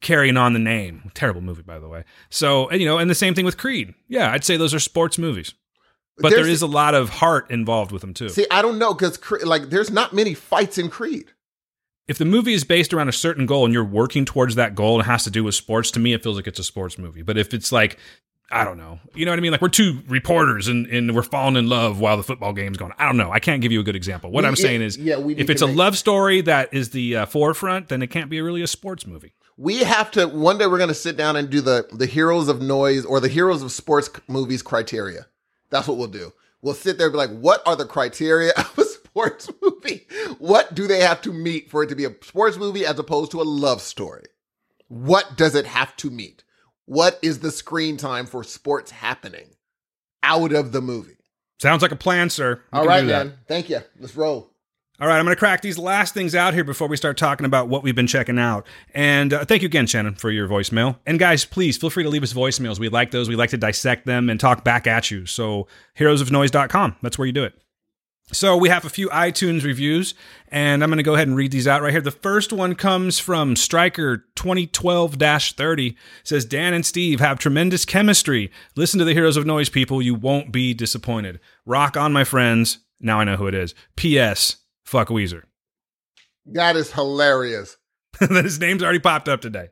carrying on the name. Terrible movie by the way. So, and, you know, and the same thing with Creed. Yeah, I'd say those are sports movies. But there There's- a lot of heart involved with them too. See, I don't know because like there's not many fights in Creed. if the movie is based around a certain goal and you're working towards that goal and it has to do with sports, to me it feels like it's a sports movie. But if it's like, I don't know, you know what I mean? Like we're two reporters and, and we're falling in love while the football game's going. I don't know. I can't give you a good example. What We- I'm saying it- is, yeah, if it's a make- love story that is the uh, forefront, then it can't be really a sports movie. We have to one day we're going to sit down and do the the heroes of noise or the heroes of sports movies criteria. That's what we'll do. We'll sit there and be like, what are the criteria of a sports movie? What do they have to meet for it to be a sports movie as opposed to a love story? What does it have to meet? What is the screen time for sports happening out of the movie? Sounds like a plan, sir. We All right, man. Thank you. Let's roll. All right, I'm going to crack these last things out here before we start talking about what we've been checking out. And uh, thank you again, Shannon, for your voicemail. And guys, please feel free to leave us voicemails. We like those. We like to dissect them and talk back at you. So, heroesofnoise.com, that's where you do it. So, we have a few iTunes reviews, and I'm going to go ahead and read these out right here. The first one comes from Striker 2012 30. Says, Dan and Steve have tremendous chemistry. Listen to the Heroes of Noise people. You won't be disappointed. Rock on, my friends. Now I know who it is. P.S. Fuck Weezer. That is hilarious. His name's already popped up today.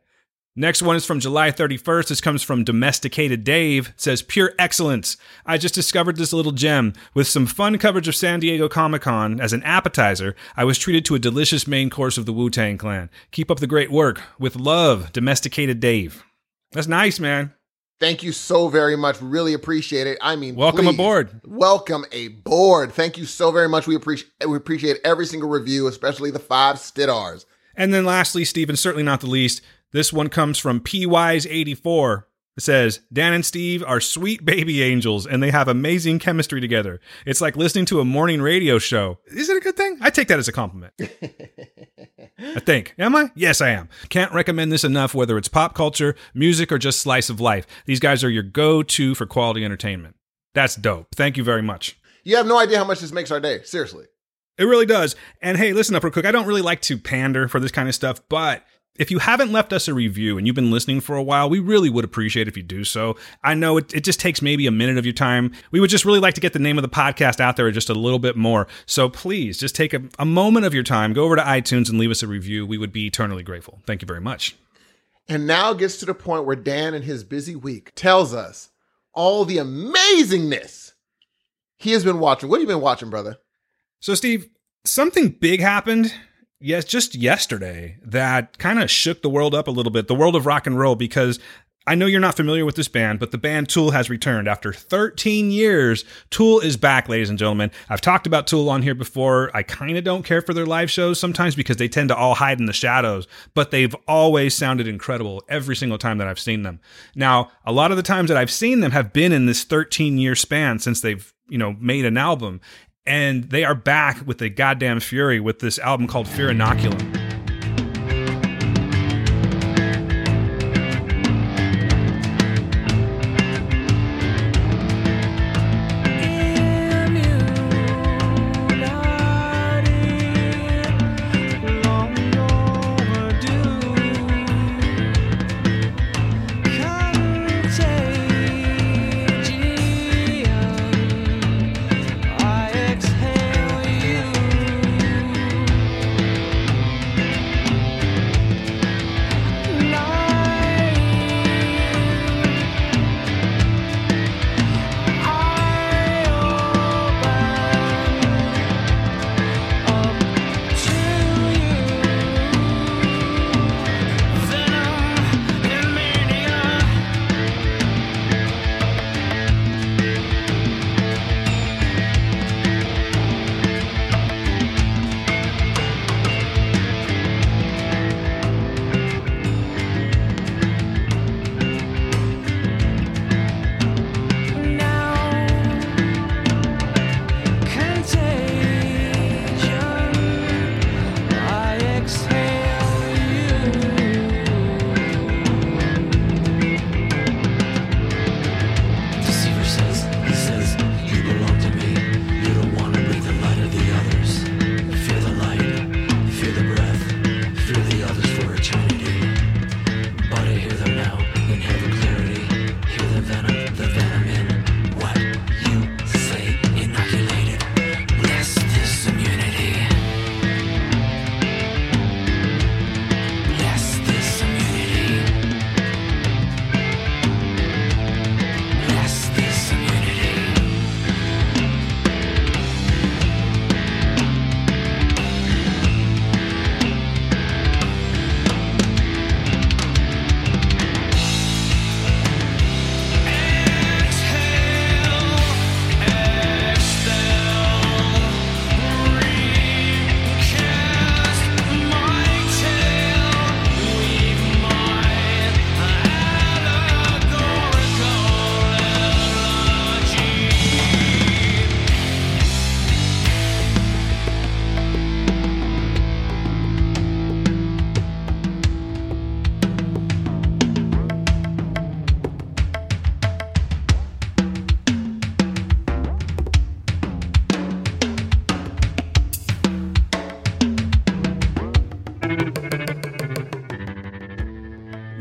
Next one is from July 31st. This comes from Domesticated Dave. It says, Pure excellence. I just discovered this little gem. With some fun coverage of San Diego Comic Con as an appetizer, I was treated to a delicious main course of the Wu Tang Clan. Keep up the great work. With love, Domesticated Dave. That's nice, man. Thank you so very much. Really appreciate it. I mean, Welcome please, aboard. Welcome aboard. Thank you so very much. We appreciate we appreciate every single review, especially the five stidars. And then lastly, Stephen, certainly not the least, this one comes from PWise84. Says, Dan and Steve are sweet baby angels and they have amazing chemistry together. It's like listening to a morning radio show. Is it a good thing? I take that as a compliment. I think. Am I? Yes, I am. Can't recommend this enough, whether it's pop culture, music, or just slice of life. These guys are your go to for quality entertainment. That's dope. Thank you very much. You have no idea how much this makes our day. Seriously. It really does. And hey, listen up real quick. I don't really like to pander for this kind of stuff, but if you haven't left us a review and you've been listening for a while, we really would appreciate if you do so. I know it, it just takes maybe a minute of your time. We would just really like to get the name of the podcast out there just a little bit more. So please just take a, a moment of your time, go over to iTunes and leave us a review. We would be eternally grateful. Thank you very much. And now gets to the point where Dan in his busy week tells us all the amazingness he has been watching. What have you been watching, brother? So, Steve, something big happened. Yes, just yesterday that kind of shook the world up a little bit, the world of rock and roll, because I know you're not familiar with this band, but the band Tool has returned after 13 years. Tool is back, ladies and gentlemen. I've talked about Tool on here before. I kind of don't care for their live shows sometimes because they tend to all hide in the shadows, but they've always sounded incredible every single time that I've seen them. Now, a lot of the times that I've seen them have been in this 13 year span since they've, you know, made an album and they are back with a goddamn fury with this album called Fear Inoculum.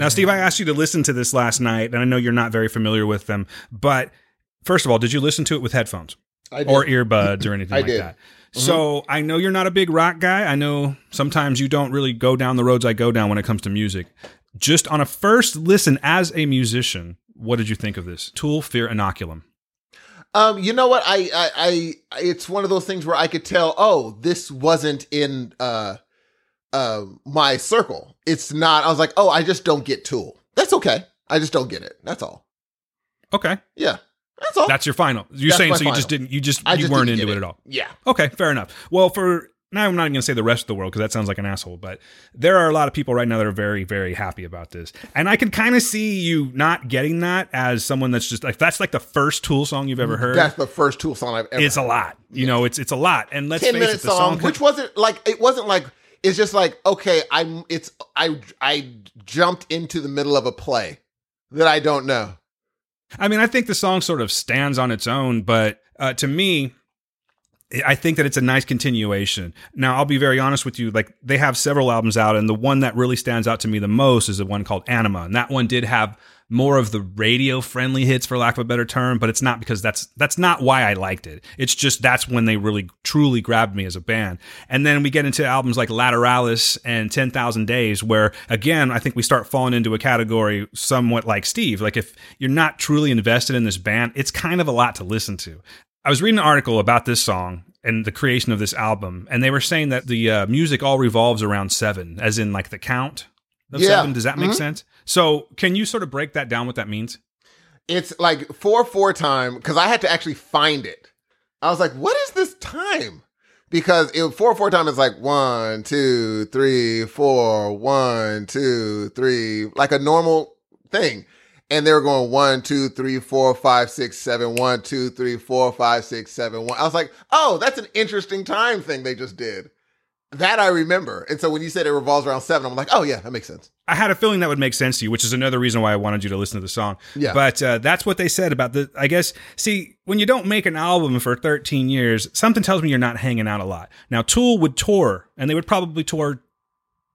Now, Steve, I asked you to listen to this last night, and I know you're not very familiar with them, but first of all, did you listen to it with headphones I did. or earbuds or anything like did. that? So I know you're not a big rock guy. I know sometimes you don't really go down the roads I go down when it comes to music. just on a first listen as a musician, what did you think of this? Tool Fear Inoculum. Um, you know what? I, I, I, it's one of those things where I could tell, oh, this wasn't in, uh, uh, my circle. It's not, I was like, oh, I just don't get Tool. That's okay. I just don't get it. That's all. Okay. Yeah. That's all. That's your final. You're That's saying so you just didn't you just I you just weren't into get it. at all. yeah. Okay, fair enough. Well, for now I'm not even going to say the rest of the world because that sounds like an asshole, but there are a lot of people right now that are very very happy about this. And I can kind of see you not getting that as someone that's just like that's like the first Tool song you've ever heard. That's the first Tool song I've ever it's a lot. You know, it's it's a lot. And let's 10 face minute it, the song, song which wasn't like it wasn't like it's just like okay i'm it's i i jumped into the middle of a play that i don't know I mean, I think the song sort of stands on its own, but uh, to me, I think that it's a nice continuation. Now, I'll be very honest with you. Like, they have several albums out, and the one that really stands out to me the most is the one called Anima. And that one did have more of the radio friendly hits, for lack of a better term, but it's not because that's that's not why I liked it. It's just that's when they really truly grabbed me as a band. And then we get into albums like Lateralus and 10,000 Days, where again, I think we start falling into a category somewhat like Steve. Like, if you're not truly invested in this band, it's kind of a lot to listen to. I was reading an article about this song and the creation of this album, and they were saying that the uh, music all revolves around seven, as in like the count of Yeah. seven. Does that make Mhm. sense? So, can you sort of break that down? What that means? it's like four four time because i had to actually find it i was like what is this time because it four four time is like one two three four one two three like a normal thing and they were going one two three four five six seven one two three four five six seven one i was like oh that's an interesting time thing they just did that i remember and so when you said it revolves around seven i'm like oh yeah that makes sense I had a feeling that would make sense to you, which is another reason why I wanted you to listen to the song. Yeah. But uh, that's what they said about the. I guess, see, when you don't make an album for 13 years, something tells me you're not hanging out a lot. Now, Tool would tour, and they would probably tour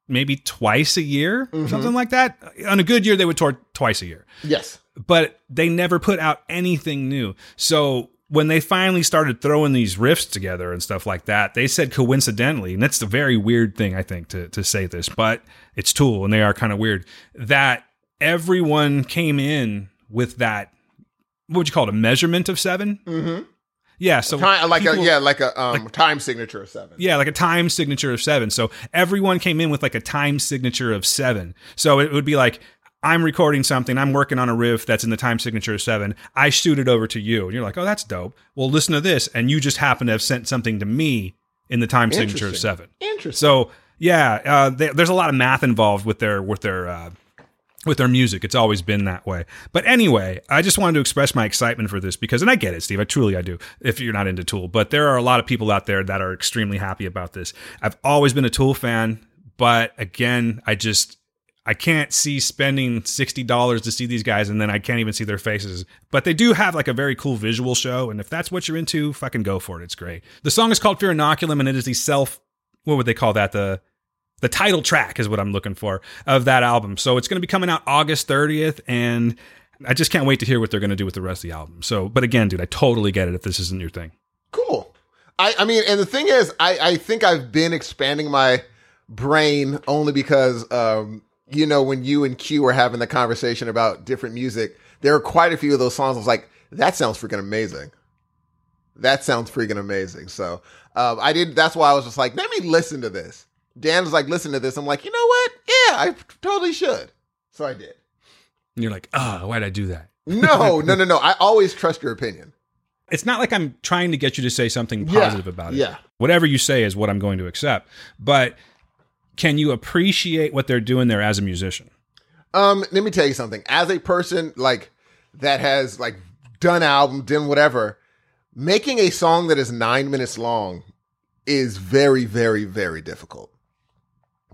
maybe twice a year, Mm-hmm. something like that. On a good year, they would tour twice a year. yes but they never put out anything new. So when they finally started throwing these riffs together and stuff like that, they said coincidentally, and that's the very weird thing I think to to say this, but it's Tool and they are kind of weird that everyone came in with that. What would you call it? A measurement of 7 mm-hmm. Yeah. So time, like people- a yeah like a um time signature of seven yeah, like a time signature of seven. So everyone came in with like a time signature of seven. So it would be like, I'm recording something, I'm working on a riff that's in the time signature of seven. I shoot it over to you. And you're like, oh, that's dope. Well, listen to this. And you just happen to have sent something to me in the time signature of seven. Interesting. So yeah, uh, they, there's a lot of math involved with their with their uh, with their music. It's always been that way. But anyway, I just wanted to express my excitement for this because, and I get it, Steve. I truly I do. If you're not into Tool, but there are a lot of people out there that are extremely happy about this. I've always been a Tool fan, but again, I just I can't see spending sixty dollars to see these guys, and then I can't even see their faces. But they do have like a very cool visual show, and if that's what you're into, fucking go for it. It's great. The song is called Fear Inoculum, and it is the self. What would they call that? The the title track is what I'm looking for of that album. So it's going to be coming out August 30th, and I just can't wait to hear what they're going to do with the rest of the album. So, but again, dude, I totally get it if this isn't your thing. Cool. I, I mean, and the thing is, I, I think I've been expanding my brain only because, um, you know, when you and Q were having the conversation about different music, there are quite a few of those songs. I was like, that sounds freaking amazing. That sounds freaking amazing. So um, I did. That's why I was just like, let me listen to this. Dan was like, listen to this. I'm like, you know what? Yeah, I totally should. So I did. And you're like, ah, why'd I do that? No, no, no, no. I always trust your opinion. It's not like I'm trying to get you to say something Yeah, positive about it. yeah. Whatever you say is what I'm going to accept. But can you appreciate what they're doing there as a musician? Um, let me tell you something. As a person like that has like done album, done whatever, making a song that is nine minutes long is very, very, very difficult.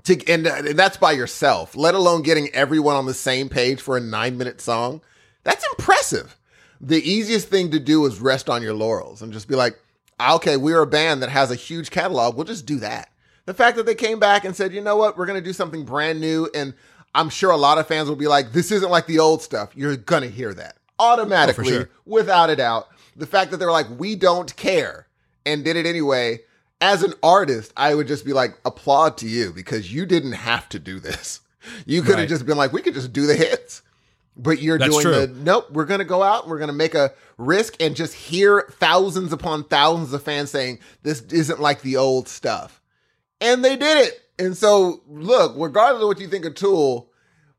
To and, uh, and that's by yourself. Let alone getting everyone on the same page for a nine minute song. That's impressive. The easiest thing to do is rest on your laurels and just be like, okay, we're a band that has a huge catalog. We'll just do that. The fact that they came back and said, you know what, we're going to do something brand new. And I'm sure a lot of fans will be like, this isn't like the old stuff. You're going to hear that automatically, oh, sure. without a doubt. The fact that they were like, we don't care and did it anyway. As an artist, I would just be like, applaud to you because you didn't have to do this. You could have Right. just been like, we could just do the hits. But you're That's doing true. the nope, we're gonna go out, we're gonna make a risk and just hear thousands upon thousands of fans saying this isn't like the old stuff. And they did it. And so look, regardless of what you think of Tool,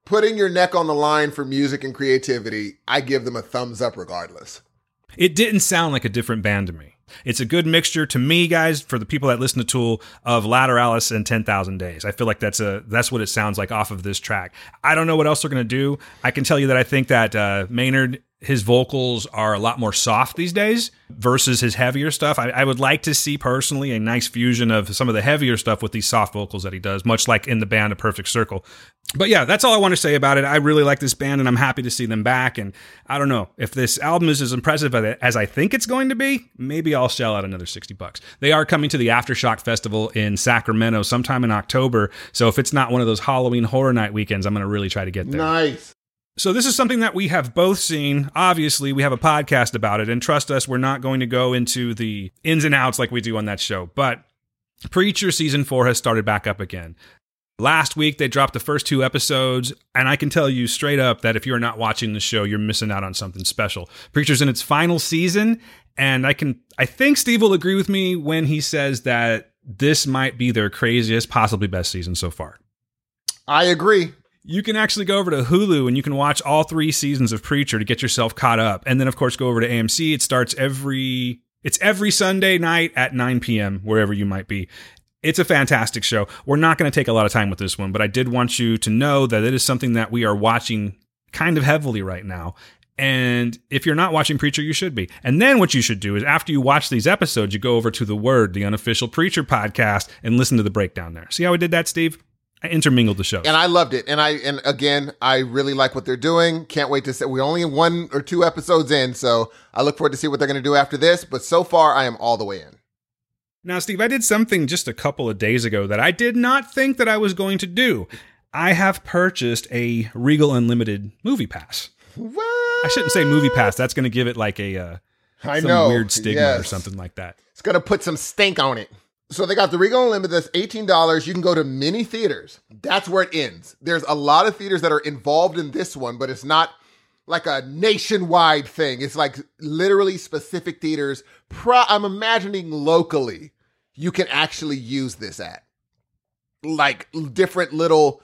putting your neck on the line for music and creativity, I give them a thumbs up regardless. It didn't sound like a different band to me. It's a good mixture to me, guys, for the people that listen to Tool of Lateralus and 10,000 Days. I feel like that's a that's what it sounds like off of this track. I don't know what else they're to do. I can tell you that I think that uh, Maynard his vocals are a lot more soft these days versus his heavier stuff. I, I would like to see personally a nice fusion of some of the heavier stuff with these soft vocals that he does, much like in the band A Perfect Circle. But yeah, that's all I want to say about it. I really like this band and I'm happy to see them back. And I don't know if this album is as impressive as I think it's going to be. Maybe I'll shell out another 60 bucks. They are coming to the Aftershock Festival in Sacramento sometime in October. So if it's not one of those Halloween horror night weekends, I'm going to really try to get there. Nice. So this is something that we have both seen. Obviously, we have a podcast about it, and trust us, we're not going to go into the ins and outs like we do on that show. But Preacher season four has started back up again. Last week they dropped the first two episodes, and I can tell you straight up that if you're not watching the show, you're missing out on something special. Preacher's in its final season, and I can I think Steve will agree with me when he says that this might be their craziest, possibly best season so far. I agree. You can actually go over to Hulu and you can watch all three seasons of Preacher to get yourself caught up. And then of course go over to AMC. It starts every it's every Sunday night at 9 p.m. wherever you might be. It's a fantastic show. We're not going to take a lot of time with this one, but I did want you to know that it is something that we are watching kind of heavily right now. And if you're not watching Preacher, you should be. And then what you should do is after you watch these episodes, you go over to The Word, the unofficial Preacher podcast, and listen to the breakdown there. See how we did that, Steve? I intermingled the shows. And I loved it. And I and again, I really like what they're doing. Can't wait to say we're only one or two episodes in, so I look forward to see what they're going to do after this. But so far, I am all the way in. Now, Steve, I did something just a couple of days ago that I did not think that I was going to do. I have purchased a Regal Unlimited movie pass. What? I shouldn't say movie pass. That's going to give it like a uh, I some know weird stigma or something like that. It's gonna put some stink on it. So they got the Regal Unlimited. That's eighteen dollars. You can go to many theaters. That's where it ends. There's a lot of theaters that are involved in this one, but it's not like a nationwide thing. It's like literally specific theaters. Pro- I'm imagining locally, you can actually use this at like different little.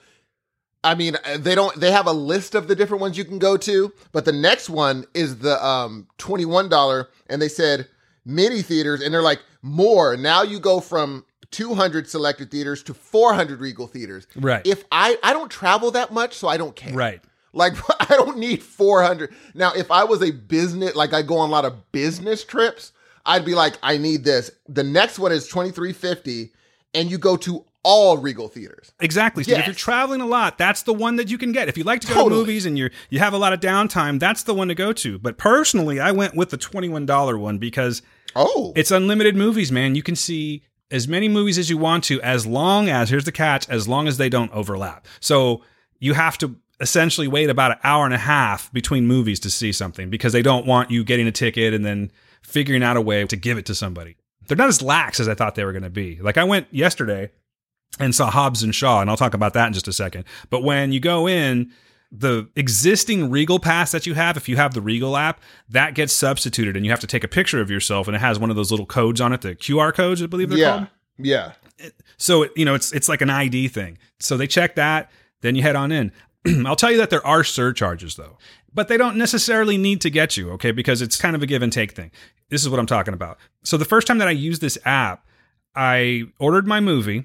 I mean, uh, they don't. They have a list of the different ones you can go to, but the next one is the um twenty one dollar, and they said mini theaters, and they're like more. Now you go from two hundred selected theaters to four hundred Regal theaters. Right. If I I don't travel that much, so I don't care. Right. Like I don't need 400. Now, if I was a business, like I go on a lot of business trips, I'd be like, I need this. The next one is 2350 and you go to all Regal theaters. Exactly. Steve. If you're traveling a lot, that's the one that you can get. If you like to go to movies and you're you have a lot of downtime, that's the one to go to. But personally, I went with the twenty-one dollar one because Oh. It's unlimited movies, man. You can see as many movies as you want to, as long as, here's the catch, as long as they don't overlap. So you have to essentially wait about an hour and a half between movies to see something because they don't want you getting a ticket and then figuring out a way to give it to somebody. They're not as lax as I thought they were going to be. Like I went yesterday and saw Hobbs and Shaw, and I'll talk about that in just a second. But when you go in, the existing Regal pass that you have, if you have the Regal app, that gets substituted, and you have to take a picture of yourself, and it has one of those little codes on it, the QR codes, I believe they're yeah. called. Yeah. So it, you know, it's it's like an ID thing. So they check that, then you head on in. I'll tell you that there are surcharges though, but they don't necessarily need to get you, okay? Because it's kind of a give and take thing. This is what I'm talking about. So the first time that I used this app, I ordered my movie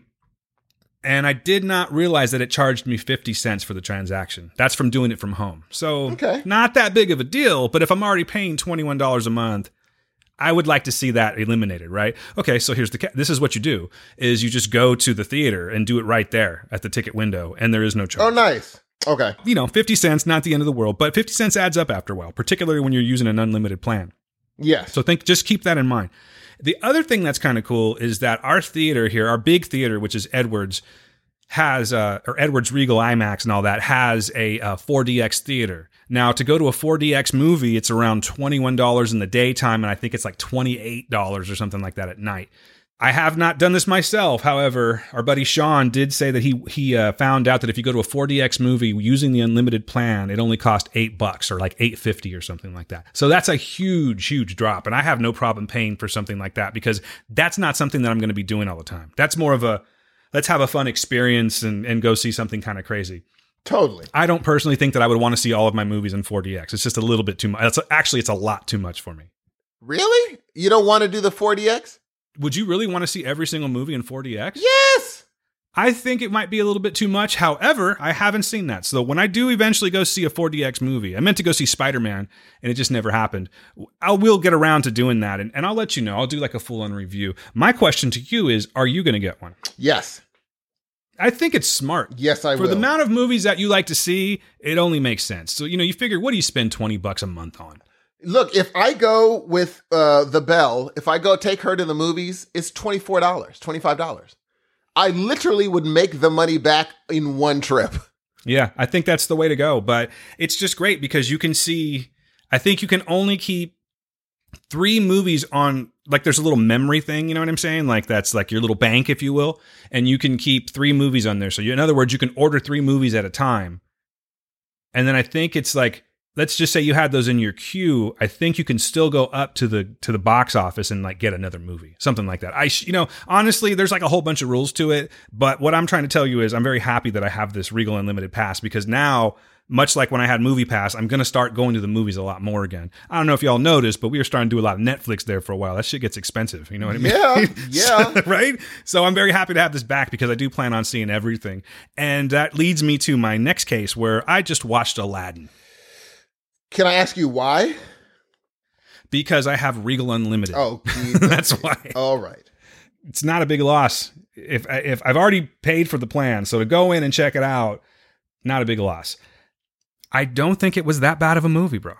and I did not realize that it charged me 50 cents for the transaction. That's from doing it from home. So Okay. not that big of a deal, but if I'm already paying $21 a month, I would like to see that eliminated, right? Okay, so here's the ca- this is what you do is you just go to the theater and do it right there at the ticket window and there is no charge. Oh, nice. Okay. You know, 50 cents not the end of the world, but 50 cents adds up after a while, particularly when you're using an unlimited plan. Yes. So think just keep that in mind. The other thing that's kind of cool is that our theater here, our big theater, which is Edwards, has uh, or Edwards Regal IMAX and all that has a uh, 4DX theater. Now to go to a 4DX movie, it's around twenty one dollars in the daytime, and I think it's like twenty eight dollars or something like that at night. I have not done this myself. However, our buddy Sean did say that he he uh, found out that if you go to a 4DX movie using the unlimited plan, it only cost eight bucks or like eight fifty or something like that. So that's a huge, huge drop, and I have no problem paying for something like that because that's not something that I'm going to be doing all the time. That's more of a let's have a fun experience and and go see something kind of crazy. Totally. I don't personally think that I would want to see all of my movies in 4DX. It's just a little bit too much. It's, actually, it's a lot too much for me. Really? You don't want to do the 4DX? Would you really want to see every single movie in 4DX? Yes. I think it might be a little bit too much. However, I haven't seen that. So when I do eventually go see a 4DX movie, I meant to go see Spider Man and it just never happened. I will get around to doing that and, and I'll let you know. I'll do like a full on review. My question to you is Are you going to get one? Yes. I think it's smart. Yes, I For will. the amount of movies that you like to see, it only makes sense. So, you know, you figure, what do you spend 20 bucks a month on? Look, if I go with uh, the Bell, if I go take her to the movies, it's twenty four dollars, twenty five dollars. I literally would make the money back in one trip. Yeah, I think that's the way to go. But it's just great because you can see, I think you can only keep three movies on, like, there's a little memory thing, you know what I'm saying? Like, that's like your little bank, if you will. And you can keep three movies on there. So, you, in other words, you can order three movies at a time. And then I think it's like, let's just say you had those in your queue i think you can still go up to the to the box office and like get another movie something like that i sh- you know honestly there's like a whole bunch of rules to it but what i'm trying to tell you is i'm very happy that i have this regal unlimited pass because now much like when i had movie pass i'm going to start going to the movies a lot more again i don't know if y'all noticed but we were starting to do a lot of netflix there for a while that shit gets expensive you know what i mean Yeah, yeah. right? So I'm very happy to have this back because I do plan on seeing everything. And that leads me to my next case where I just watched Aladdin Can I ask you why? because I have Regal Unlimited. Oh. That's why. All right. It's not a big loss. If if I've already paid for the plan, so to go in and check it out, not a big loss. I don't think it was that bad of a movie, bro.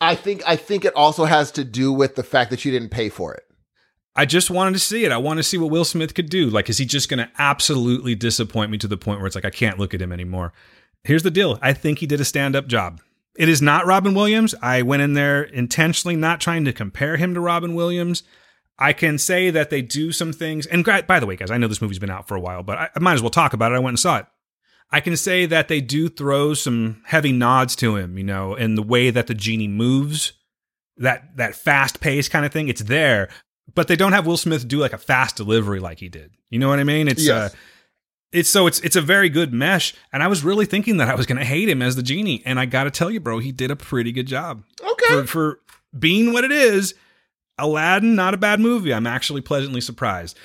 I think I think it also has to do with the fact that you didn't pay for it. I just wanted to see it. I want to see what Will Smith could do. Like, is he just going to absolutely disappoint me to the point where it's like I can't look at him anymore? Here's the deal. I think he did a stand-up job. It is not Robin Williams. I went in there intentionally not trying to compare him to Robin Williams. I can say that they do some things. And by the way, guys, I know this movie's been out for a while, but I, might as well talk about it. I went and saw it. I can say that they do throw some heavy nods to him, you know, in the way that the genie moves, that that fast pace kind of thing. It's there, but they don't have Will Smith do like a fast delivery like he did. You know what I mean? It's Yes. uh, it's so it's it's a very good mesh, and I was really thinking that I was going to hate him as the genie, and I got to tell you, bro, he did a pretty good job Okay. for for being what it is. Aladdin, not a bad movie. I'm actually pleasantly surprised.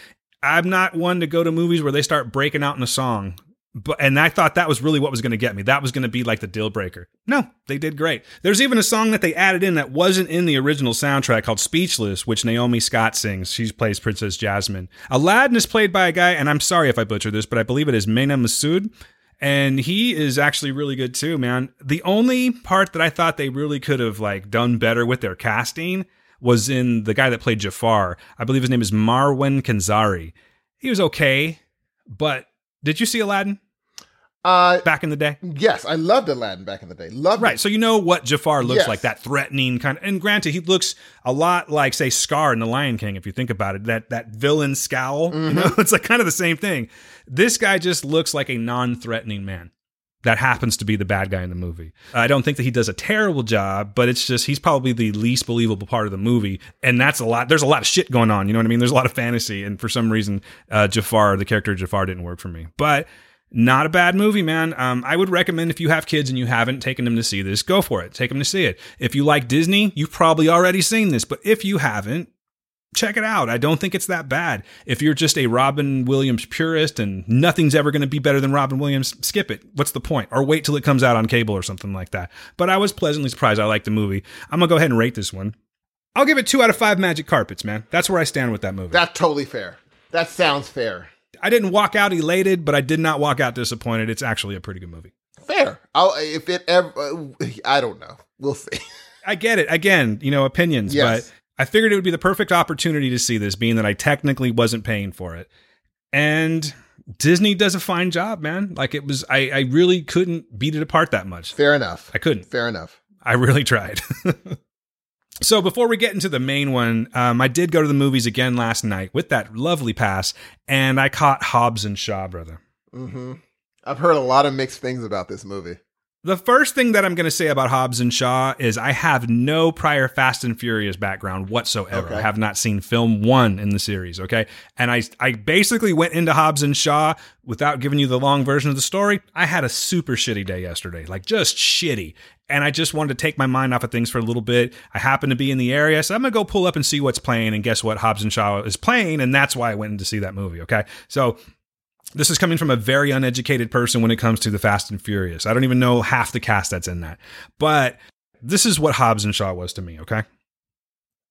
I'm not one to go to movies where they start breaking out in a song. But and I thought that was really what was going to get me. That was going to be like the deal breaker. No, they did great. There's even a song that they added in that wasn't in the original soundtrack called "Speechless," which Naomi Scott sings. She plays Princess Jasmine. Aladdin is played by a guy, and I'm sorry if I butcher this, but I believe it is Mena Massoud, and he is actually really good too, man. The only part that I thought they really could have like done better with their casting was in the guy that played Jafar. I believe his name is Marwan Kenzari. He was okay, but did you see Aladdin Uh, back in the day? yes, I loved Aladdin back in the day. Loved Right. it. So you know what Jafar looks Yes. like, that threatening kind of and granted, he looks a lot like, say, Scar in The Lion King, if you think about it. That that villain scowl. You know, it's like kind of the same thing. This guy just looks like a non-threatening man. That happens to be the bad guy in the movie. I don't think that he does a terrible job, but it's just he's probably the least believable part of the movie, and that's a lot. There's a lot of shit going on. You know what I mean? There's a lot of fantasy, and for some reason, uh, Jafar, the character Jafar, didn't work for me. But not a bad movie, man. Um, I would recommend if you have kids and you haven't taken them to see this, go for it. Take them to see it. If you like Disney, you've probably already seen this, but if you haven't, check it out. I don't think it's that bad. If you're just a Robin Williams purist and nothing's ever going to be better than Robin Williams, skip it. What's the point? Or wait till it comes out on cable or something like that. But I was pleasantly surprised. I liked the movie. I'm going to go ahead and rate this one. I'll give it two out of five magic carpets, man. That's where I stand with that movie. That's totally fair. That sounds fair. I didn't walk out elated, but I did not walk out disappointed. It's actually a pretty good movie. Fair. I'll, if it ever, uh, I don't know. We'll see. I get it. Again, you know, opinions, Yes. I figured it would be the perfect opportunity to see this, being that I technically wasn't paying for it. And Disney does a fine job, man. Like it was, I, I really couldn't beat it apart that much. Fair enough. I couldn't. Fair enough. I really tried. So before we get into the main one, um, I did go to the movies again last night with that lovely pass, and I caught Hobbs and Shaw, brother. hmm I've heard a lot of mixed things about this movie. The first thing that I'm going to say about Hobbs and Shaw is I have no prior Fast and Furious background whatsoever. Okay. I have not seen film one in the series, okay? And I, I basically went into Hobbs and Shaw without giving you the long version of the story. I had a super shitty day yesterday, like just shitty. And I just wanted to take my mind off of things for a little bit. I happened to be in the area, so I'm going to go pull up and see what's playing. And guess what? Hobbs and Shaw is playing, and that's why I went in to see that movie, okay? So this is coming from a very uneducated person when it comes to the Fast and Furious. I don't even know half the cast that's in that. But this is what Hobbs and Shaw was to me, okay?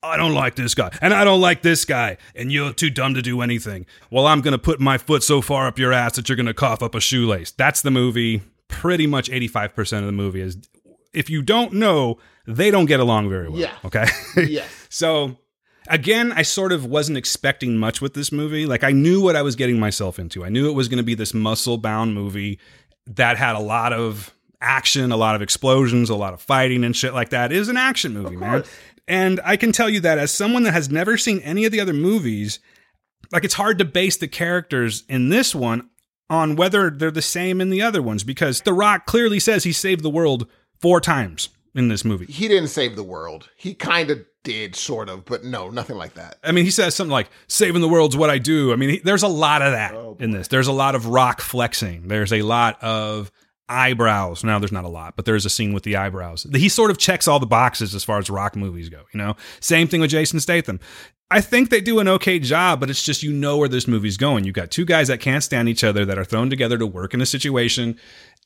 I don't like this guy, and I don't like this guy, and you're too dumb to do anything. Well, I'm going to put my foot so far up your ass that you're going to cough up a shoelace. That's the movie. Pretty much 85% of the movie is if you don't know, they don't get along very well. Yeah. Okay. Yes. So again, I sort of wasn't expecting much with this movie. Like I knew what I was getting myself into. I knew it was going to be this muscle bound movie that had a lot of action, a lot of explosions, a lot of fighting and shit like that. It is an action movie, man. And I can tell you that as someone that has never seen any of the other movies, like it's hard to base the characters in this one on whether they're the same in the other ones because The Rock clearly says he saved the world four times in this movie. He didn't save the world. He kind of did, sort of, but no, nothing like that. I mean, he says something like "saving the world's what I do." I mean, he, there's a lot of that Oh, in this. There's a lot of rock flexing. There's a lot of eyebrows. Now, there's not a lot, but there's a scene with the eyebrows. He sort of checks all the boxes as far as rock movies go. You know, same thing with Jason Statham. I think they do an okay job, but it's just you know where this movie's going. You've got two guys that can't stand each other that are thrown together to work in a situation,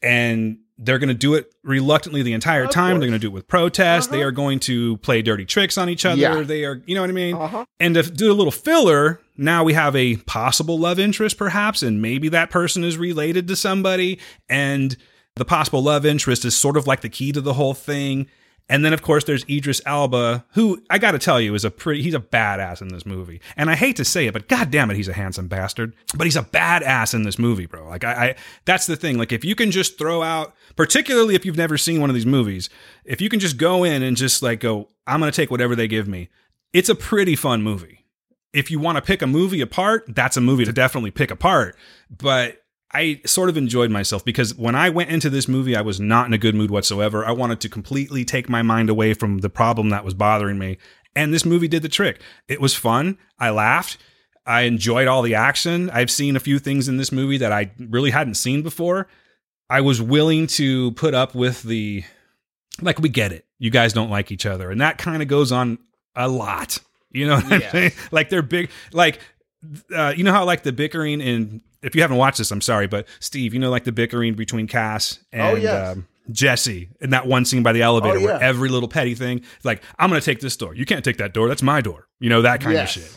and they're going to do it reluctantly the entire Of time. They're going to do it with protest. They Uh-huh. are going to play dirty tricks on each other. Yeah. They are, you know what I mean? Uh-huh. And to do a little filler, now we have a possible love interest, perhaps, and maybe that person is related to somebody. And the possible love interest is sort of like the key to the whole thing. And then, of course, there's Idris Elba, who I got to tell you is a pretty, he's a badass in this movie. And I hate to say it, but god damn it, he's a handsome bastard. But he's a badass in this movie, bro. Like, I, I that's the thing. Like, if you can just throw out, particularly if you've never seen one of these movies, if you can just go in and just like go, I'm going to take whatever they give me, it's a pretty fun movie if you want to pick a movie apart, that's a movie to definitely pick apart. But I sort of enjoyed myself because when I went into this movie, I was not in a good mood whatsoever. I wanted to completely take my mind away from the problem that was bothering me. And this movie did the trick. It was fun. I laughed. I enjoyed all the action. I've seen a few things in this movie that I really hadn't seen before. I was willing to put up with the, like, we get it. You guys don't like each other. And that kind of goes on a lot. You know what I'm saying? Like, they're big, like, uh, you know how like the bickering and if you haven't watched this, I'm sorry, but Steve, you know like the bickering between Cass and Oh, yes. um, Jesse in that one scene by the elevator Oh, where every little petty thing, like I'm going to take this door, you can't take that door, that's my door, you know that kind Yes. of shit.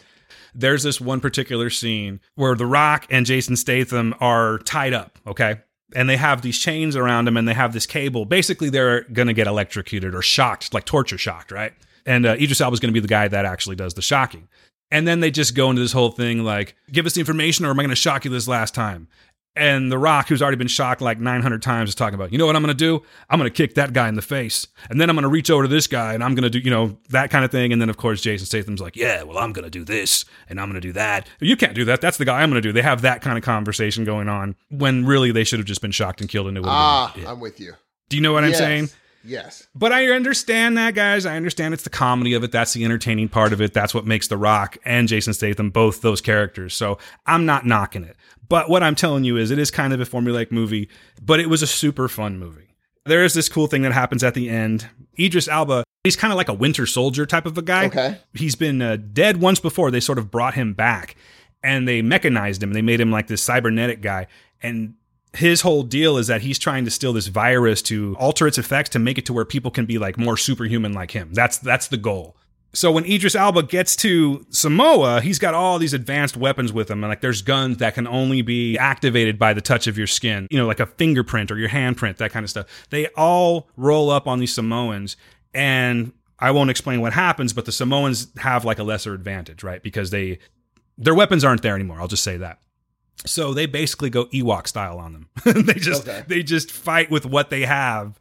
There's this one particular scene where The Rock and Jason Statham are tied up, okay? And they have these chains around them and they have this cable. Basically, they're going to get electrocuted or shocked, like torture shocked, right? And uh, Idris Elba is going to be the guy that actually does the shocking. And then they just go into this whole thing like, give us the information or am I going to shock you this last time? And The Rock, who's already been shocked like 900 times, is talking about, you know what I'm going to do? I'm going to kick that guy in the face. And then I'm going to reach over to this guy and I'm going to do, you know, that kind of thing. And then, of course, Jason Statham's like, yeah, well, I'm going to do this and I'm going to do that. You can't do that. That's the guy I'm going to do. They have that kind of conversation going on when really they should have just been shocked and killed and it would Ah. I'm with you. Do you know what I'm saying? Yes. But I understand that, guys. I understand it's the comedy of it. That's the entertaining part of it. That's what makes The Rock and Jason Statham both those characters. So I'm not knocking it. But what I'm telling you is it is kind of a formulaic movie, but it was a super fun movie. There is this cool thing that happens at the end. Idris Elba, he's kind of like a winter soldier type of a guy. Okay. He's been uh, dead once before. They sort of brought him back and they mechanized him. They made him like this cybernetic guy. And his whole deal is that he's trying to steal this virus to alter its effects to make it to where people can be like more superhuman like him. That's that's the goal. So when Idris Elba gets to Samoa, he's got all these advanced weapons with him, and like there's guns that can only be activated by the touch of your skin, you know, like a fingerprint or your handprint, that kind of stuff. They all roll up on these Samoans, and I won't explain what happens, but the Samoans have like a lesser advantage, right? Because they their weapons aren't there anymore. I'll just say that. So they basically go Ewok style on them. they just Okay. they just fight with what they have.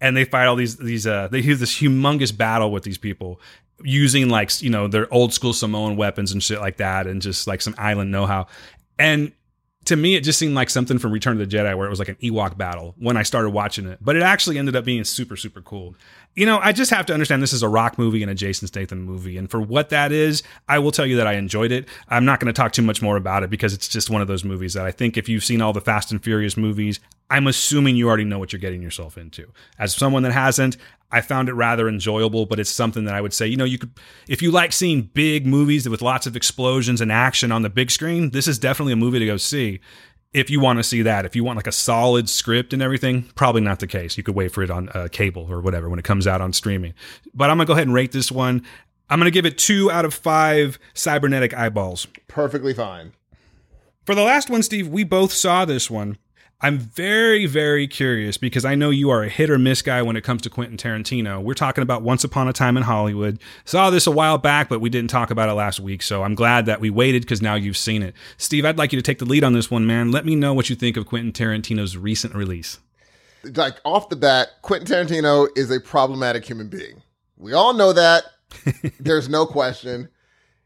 and they fight all these these uh they have this humongous battle with these people using like you know their old school Samoan weapons and shit like that, and just like some island know how. And to me, it just seemed like something from Return of the Jedi, where it was like an Ewok battle when I started watching it. But it actually ended up being super, super cool. You know, I just have to understand this is a rock movie and a Jason Statham movie. And for what that is, I will tell you that I enjoyed it. I'm not going to talk too much more about it because it's just one of those movies that I think if you've seen all the Fast and Furious movies, I'm assuming you already know what you're getting yourself into. As someone that hasn't, I found it rather enjoyable, but it's something that I would say, you know, you could, if you like seeing big movies with lots of explosions and action on the big screen, this is definitely a movie to go see if you want to see that. If you want like a solid script and everything, probably not the case. You could wait for it on uh, cable or whatever when it comes out on streaming. But I'm going to go ahead and rate this one. I'm going to give it two out of five cybernetic eyeballs. Perfectly fine. For the last one, Steve, we both saw this one. I'm very, very curious because I know you are a hit or miss guy when it comes to Quentin Tarantino. We're talking about Once Upon a Time in Hollywood. Saw this a while back, but we didn't talk about it last week. So I'm glad that we waited because now you've seen it. Steve, I'd like you to take the lead on this one, man. Let me know what you think of Quentin Tarantino's recent release. Like off the bat, Quentin Tarantino is a problematic human being. We all know that. There's no question.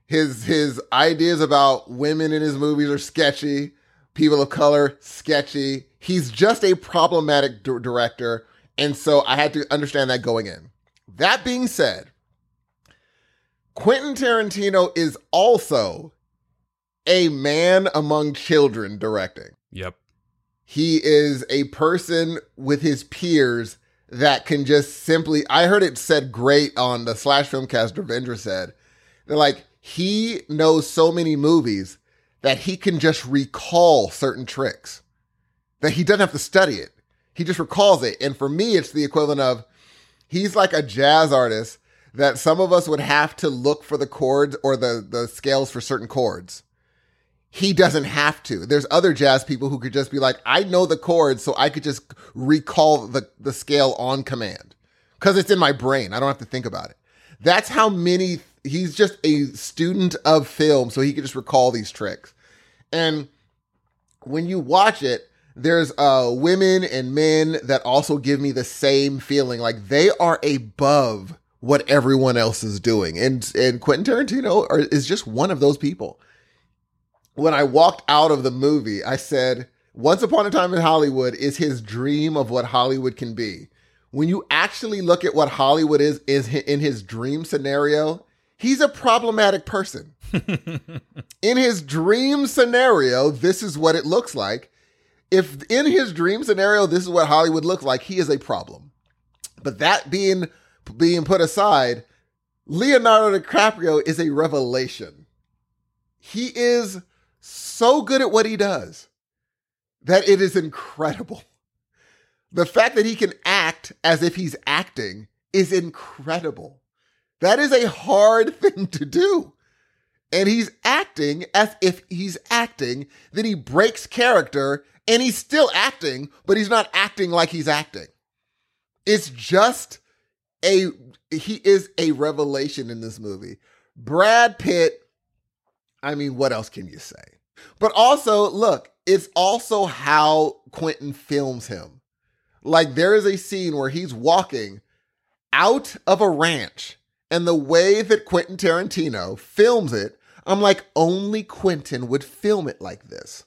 His his ideas about women in his movies are sketchy. People of color, sketchy. He's just a problematic d- director, and so I had to understand that going in. That being said, Quentin Tarantino is also a man among children directing. Yep. He is a person with his peers that can just simply. I heard it said great on the Slash Filmcast. Devindra said they're like he knows so many movies that he can just recall certain tricks that he doesn't have to study it. He just recalls it. And for me, it's the equivalent of he's like a jazz artist that some of us would have to look for the chords or the, the scales for certain chords. He doesn't have to. There's other jazz people who could just be like, I know the chords, so I could just recall the, the scale on command because it's in my brain. I don't have to think about it. That's how many, he's just a student of film, so he could just recall these tricks. And when you watch it, there's uh women and men that also give me the same feeling. Like they are above what everyone else is doing. And and Quentin Tarantino are, is just one of those people. When I walked out of the movie I said once upon a time in Hollywood is his dream of what Hollywood can be. When you actually look at what Hollywood is is in his dream scenario he's a problematic person in his dream scenario this is what it looks like if in his dream scenario this is what Hollywood looks like, he is a problem. But that being being put aside, Leonardo DiCaprio is a revelation. He is so good at what he does that it is incredible. The fact that he can act as if he's acting is incredible. That is a hard thing to do. And he's acting as if he's acting, then he breaks character and he's still acting, but he's not acting like he's acting. It's just a he is a revelation in this movie. Brad Pitt, I mean, what else can you say? But also, look, it's also how Quentin films him. Like there is a scene where he's walking out of a ranch, and the way that Quentin Tarantino films it, I'm like, only Quentin would film it like this.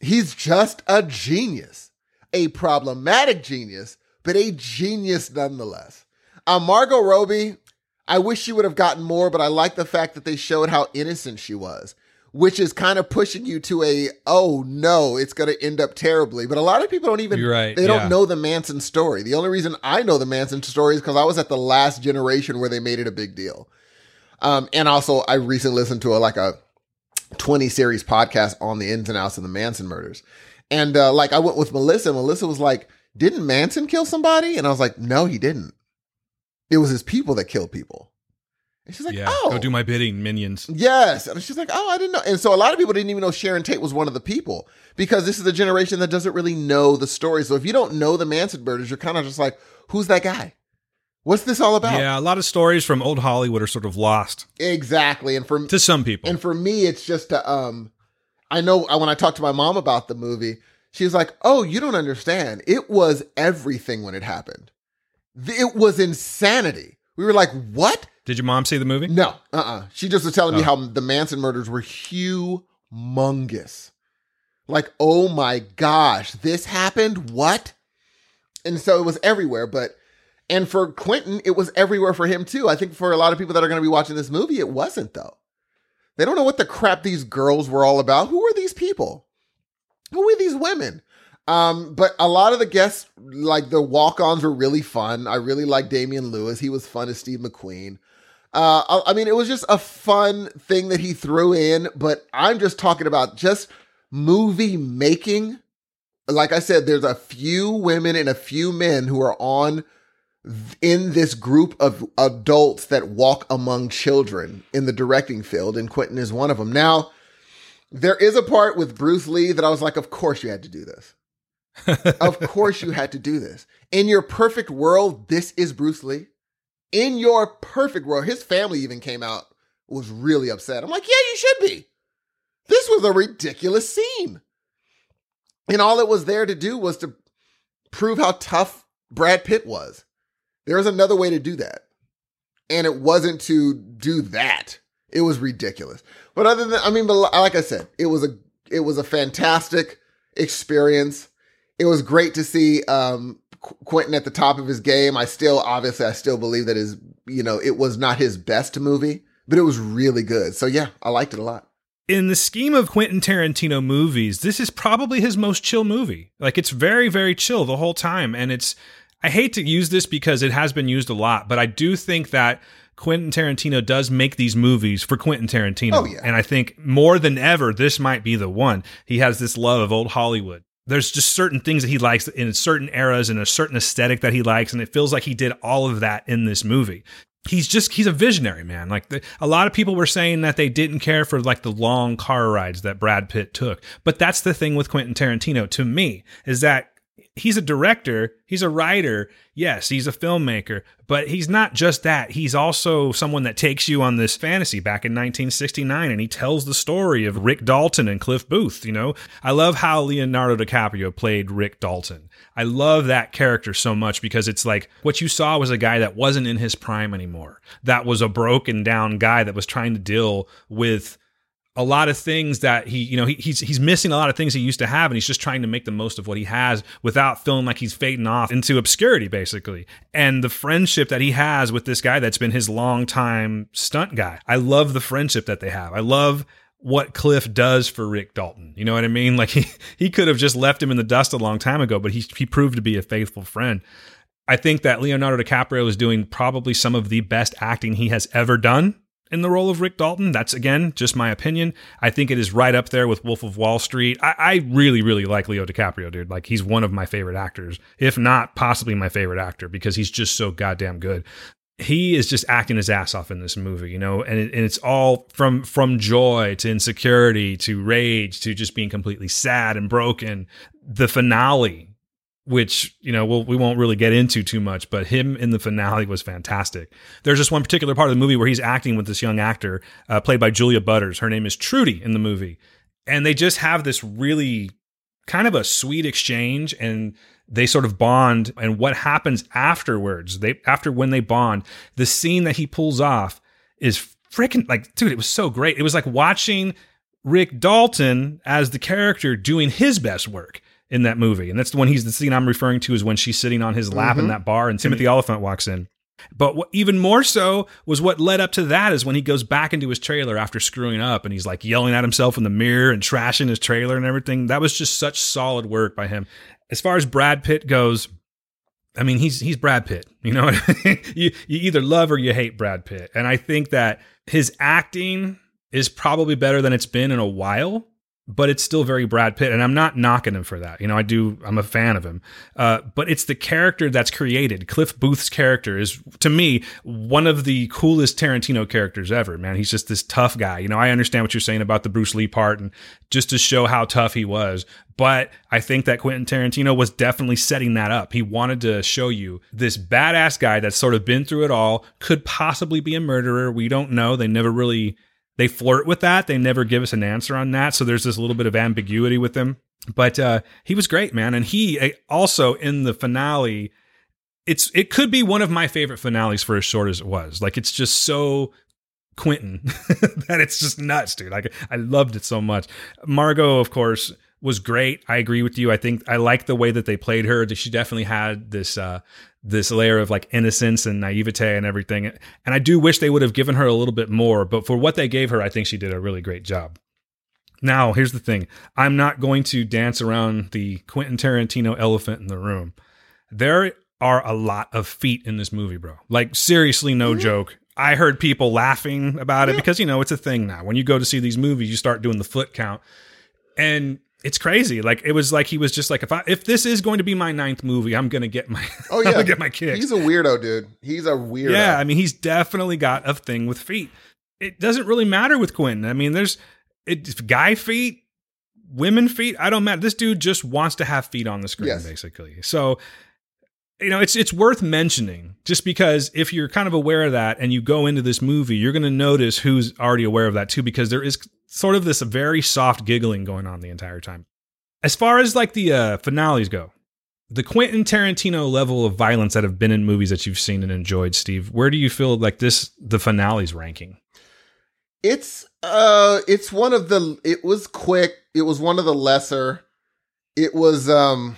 He's just a genius, a problematic genius, but a genius nonetheless. Uh, Margot Robbie, I wish she would have gotten more, but I like the fact that they showed how innocent she was, which is kind of pushing you to a, oh no, it's going to end up terribly. But a lot of people don't even, right, they don't yeah. know the Manson story. The only reason I know the Manson story is because I was at the last generation where they made it a big deal. Um, and also, I recently listened to a, like a 20 series podcast on the ins and outs of the Manson murders. And uh, like I went with Melissa, and Melissa was like, Didn't Manson kill somebody? And I was like, No, he didn't. It was his people that killed people. And she's like, yeah. Oh, Go do my bidding, minions. Yes. And she's like, oh, I didn't know. And so a lot of people didn't even know Sharon Tate was one of the people because this is a generation that doesn't really know the story. So if you don't know the Manson murders, you're kind of just like, who's that guy? What's this all about? Yeah, a lot of stories from old Hollywood are sort of lost Exactly. And for to some people. and for me, it's just to, um, I know uh, when I talked to my mom about the movie, She's like, "Oh, you don't understand. It was everything when it happened. It was insanity." We were like, "What?" Did your mom see the movie? No, uh, uh She just was telling me Oh. how the Manson murders were humongous. Like, oh my gosh, this happened. What? And so it was everywhere. But and for Quentin, it was everywhere for him too. I think for a lot of people that are going to be watching this movie, it wasn't though. They don't know what the crap these girls were all about. Who are these people? Who are these women? Um, but a lot of the guests, like the walk-ons, were really fun. I really liked Damian Lewis. He was fun as Steve McQueen. Uh, I, I mean, it was just a fun thing that he threw in. But I'm just talking about just movie making. Like I said, there's a few women and a few men who are on in this group of adults that walk among children in the directing field, and Quentin is one of them. Now, there is a part with Bruce Lee that I was like, of course you had to do this. of course you had to do this. In your perfect world, this is Bruce Lee. In your perfect world, his family even came out, was really upset. I'm like, yeah, you should be. This was a ridiculous scene. And all it was there to do was to prove how tough Brad Pitt was. There was another way to do that. And it wasn't to do that. It was ridiculous. But other than I mean, but like I said, it was a it was a fantastic experience. It was great to see um Quentin at the top of his game. I still obviously I still believe that his you know, it was not his best movie, but it was really good. So yeah, I liked it a lot. in the scheme of Quentin Tarantino movies, this is probably his most chill movie. Like it's very, very chill the whole time. And it's, I hate to use this because it has been used a lot, but I do think that Quentin Tarantino does make these movies for Quentin Tarantino. Oh, yeah. And I think more than ever, this might be the one. He has this love of old Hollywood. There's just certain things that he likes in certain eras and a certain aesthetic that he likes. And it feels like he did all of that in this movie he's just he's a visionary man like the, a lot of people were saying that they didn't care for like the long car rides that brad pitt took but that's the thing with quentin tarantino to me is that he's a director he's a writer yes he's a filmmaker but he's not just that. He's also someone that takes you on this fantasy. Back in 1969 and he tells the story of rick dalton and cliff booth you know? I love how leonardo dicaprio played rick dalton. I love that character so much because it's like what you saw was a guy that wasn't in his prime anymore. That was a broken down guy that was trying to deal with a lot of things that he, you know, he, he's he's missing a lot of things he used to have, and he's just trying to make the most of what he has without feeling like he's fading off into obscurity, basically. And the friendship that he has with this guy that's been his longtime stunt guy, I love the friendship that they have. I love what Cliff does for Rick Dalton. You know what I mean? Like he he could have just left him in the dust a long time ago, but he he proved to be a faithful friend. I think that Leonardo DiCaprio is doing probably some of the best acting he has ever done in the role of Rick Dalton. That's again just my opinion. I think it is right up there with Wolf of Wall Street. I, I really, really like Leo DiCaprio, dude. Like he's one of my favorite actors, if not possibly my favorite actor, because he's just so goddamn good. He is just acting his ass off in this movie, you know, and, it, and it's all from from joy to insecurity to rage to just being completely sad and broken. The finale which you know we'll, we won't really get into too much but him in the finale was fantastic. There's just one particular part of the movie where he's acting with this young actor uh, played by julia butters. Her name is trudy in the movie. And they just have this really kind of a sweet exchange and they sort of bond. And what happens afterwards they after when they bond the scene that he pulls off is freaking like dude it was so great. It was like watching rick dalton as the character doing his best work in that movie. And that's the one he's the scene I'm referring to is when she's sitting on his lap in Mhm. that bar and Timothy Olyphant walks in. But what, even more so was what led up to that is when he goes back into his trailer after screwing up and he's like yelling at himself in the mirror and trashing his trailer and everything. That was just such solid work by him. As far as Brad Pitt goes, I mean, he's he's Brad Pitt. You know, what I mean? you you either love or you hate Brad Pitt, and I think that his acting is probably better than it's been in a while. But it's still very Brad Pitt, and I'm not knocking him for that. You know, I do. I'm a fan of him, uh, but it's the character that's created. Cliff Booth's character is, to me, one of the coolest Tarantino characters ever. Man, he's just this tough guy. You know, I understand what you're saying about the Bruce Lee part, and just to show how tough he was. But I think that Quentin Tarantino was definitely setting that up. He wanted to show you this badass guy that's sort of been through it all, could possibly be a murderer. We don't know. They never really they flirt with that. They never give us an answer on that. So there's this little bit of ambiguity with him. But uh, he was great, man, and he uh, also in the finale. It's it could be one of my favorite finales for as short as it was. Like it's just so Quentin that it's just nuts, dude. Like I loved it so much. Margot, of course, was great. I agree with you. I think I like the way that they played her. She definitely had this uh this layer of like innocence and naivete and everything. And I do wish they would have given her a little bit more, but for what they gave her, I think she did a really great job. Now, here's the thing. I'm not going to dance around the Quentin Tarantino elephant in the room. There are a lot of feet in this movie, bro. Like seriously, no mm-hmm. joke. I heard people laughing about it because you know it's a thing now. When you go to see these movies, you start doing the foot count, and it's crazy. Like it was like he was just like, if I if this is going to be my ninth movie, I'm gonna get my Oh yeah, gonna get my kicks. He's a weirdo, dude. He's a weirdo. Yeah, I mean, he's definitely got a thing with feet. It doesn't really matter with Quentin. I mean, there's it, guy feet, women feet. I don't matter. This dude just wants to have feet on the screen, Yes. basically. So, you know, it's it's worth mentioning just because if you're kind of aware of that and you go into this movie, you're going to notice who's already aware of that too, because there is sort of this very soft giggling going on the entire time. As far as like the uh, finales go, the Quentin Tarantino level of violence that have been in movies that you've seen and enjoyed, Steve, where do you feel like this the finales ranking? It's uh it's one of the it was quick. It was one of the lesser. It was um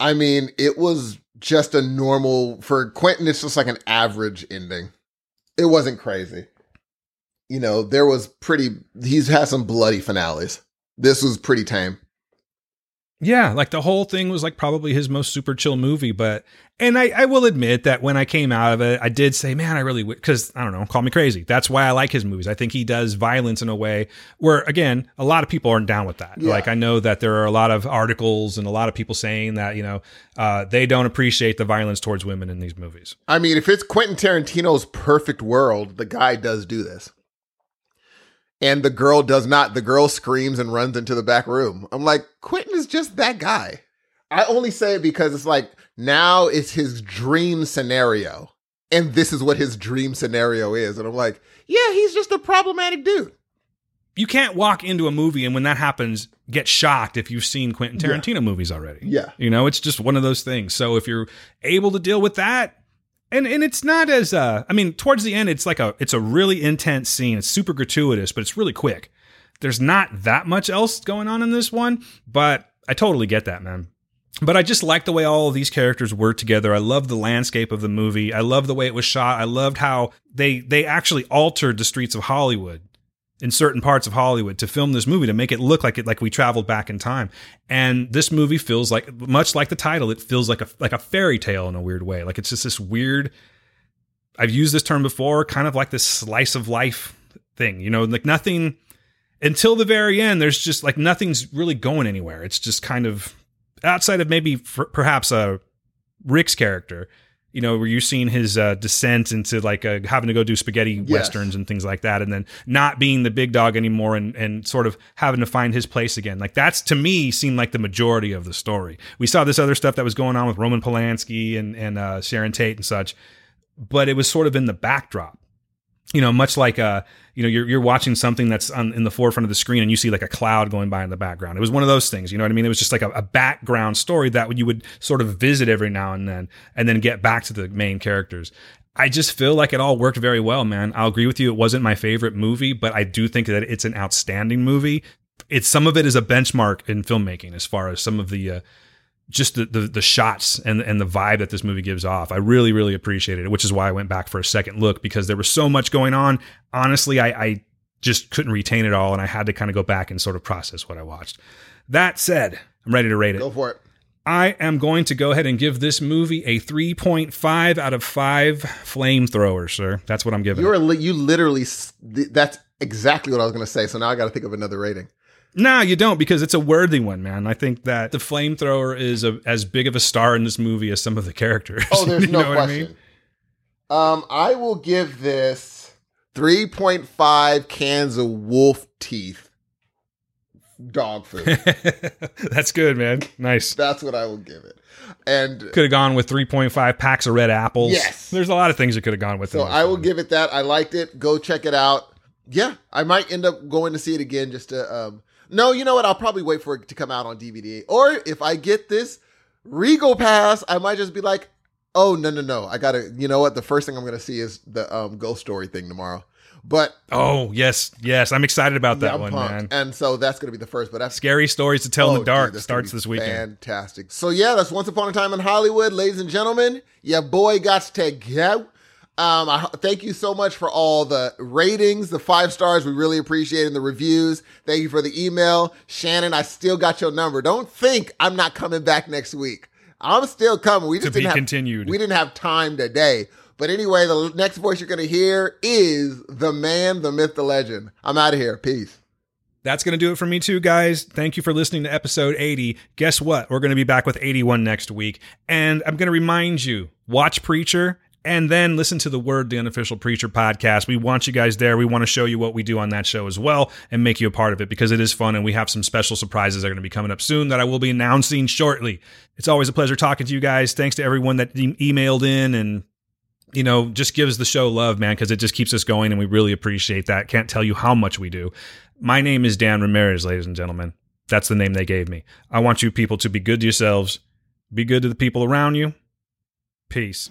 I mean, it was just a normal for Quentin it's just like an average ending. It wasn't crazy. You know, there was pretty he's had some bloody finales. This was pretty tame. Yeah, like the whole thing was like probably his most super chill movie, but and I, I will admit that when I came out of it, I did say, man, I really because I don't know, call me crazy. That's why I like his movies. I think he does violence in a way where, again, a lot of people aren't down with that. Yeah. Like I know that there are a lot of articles and a lot of people saying that you know uh, they don't appreciate the violence towards women in these movies. I mean, if it's Quentin Tarantino's perfect world, the guy does do this. And the girl does not. The girl screams and runs into the back room. I'm like, Quentin is just that guy. I only say it because it's like now it's his dream scenario. And this is what his dream scenario is. And I'm like, yeah, he's just a problematic dude. You can't walk into a movie and when that happens, get shocked if you've seen Quentin Yeah. Tarantino movies already. Yeah. You know, it's just one of those things. So if you're able to deal with that, and and it's not as uh I mean, towards the end it's like a it's a really intense scene. It's super gratuitous, but it's really quick. There's not that much else going on in this one, but I totally get that, man. But I just like the way all of these characters work together. I love the landscape of the movie. I love the way it was shot. I loved how they they actually altered the streets of Hollywood in certain parts of Hollywood to film this movie to make it look like it like we traveled back in time. And this movie feels like much like the title, it feels like a like a fairy tale in a weird way. Like it's just this weird I've used this term before, kind of like this slice of life thing. You know, like nothing until the very end there's just like nothing's really going anywhere. It's just kind of outside of maybe f- perhaps a Rick's character, you know, were you seeing his uh, descent into like uh, having to go do spaghetti Yes. westerns and things like that, and then not being the big dog anymore and, and sort of having to find his place again. Like that's to me seemed like the majority of the story. We saw this other stuff that was going on with Roman Polanski and and uh, Sharon Tate and such, but it was sort of in the backdrop you know, much like uh, you know, you're you're watching something that's on, in the forefront of the screen, and you see like a cloud going by in the background. It was one of those things, you know what I mean? It was just like a, a background story that you would sort of visit every now and then, and then get back to the main characters. I just feel like it all worked very well, man. I'll agree with you. It wasn't my favorite movie, but I do think that it's an outstanding movie. It's some of it is a benchmark in filmmaking as far as some of the uh, just the, the the shots and and the vibe that this movie gives off. I really really appreciated it, which is why I went back for a second look because there was so much going on. Honestly, I, I just couldn't retain it all, and I had to kind of go back and sort of process what I watched. That said, I'm ready to rate it. Go for it. I am going to go ahead and give this movie a 3.5 out of five flamethrowers, sir. That's what I'm giving. You're it. you literally that's exactly what I was going to say. So now I got to think of another rating. No, you don't because it's a worthy one, man. I think that the flamethrower is a, as big of a star in this movie as some of the characters. Oh, there's You no know what I question. mean? Um, I will give this 3.5 cans of wolf teeth dog food. That's good, man. Nice. That's what I will give it. And Could have gone with 3.5 packs of red apples. Yes. There's a lot of things you could have gone with. so I will one. give it that. I liked it. Go check it out. Yeah, I might end up going to see it again just to um No, you know what? I'll probably wait for it to come out on DVD. Or if I get this Regal Pass, I might just be like, oh no no no, I gotta. You know what? The first thing I'm gonna see is the um, Ghost Story thing tomorrow. But Oh yes, yes, I'm excited about that I'm one, pumped. man. and so that's gonna be the first. But that's Scary stories to tell in Oh, the dark dude, starts this weekend. Fantastic. So yeah, that's Once Upon a Time in Hollywood, ladies and gentlemen. Your boy got to go. Um, I thank you so much for all the ratings, the five stars. We really appreciate it, and the reviews. Thank you for the email, Shannon. I still got your number. Don't think I'm not coming back next week. I'm still coming. We just be didn't have, continued. We didn't have time today. But anyway, the next voice you're going to hear is the man, the myth, the legend. I'm out of here. Peace. That's going to do it for me too, guys. Thank you for listening to episode 80. Guess what? We're going to be back with 81 next week. And I'm going to remind you watch Preacher and then listen to the Word, the unofficial Preacher podcast. We want you guys there. We want to show you what we do on that show as well and make you a part of it because it is fun. And we have some special surprises that are going to be coming up soon that I will be announcing shortly. It's always a pleasure talking to you guys. Thanks to everyone that e- emailed in and you know, just gives the show love, man, because it just keeps us going and we really appreciate that. Can't tell you how much we do. My name is Dan Ramirez, ladies and gentlemen. That's the name they gave me. I want you people to be good to yourselves, be good to the people around you. Peace.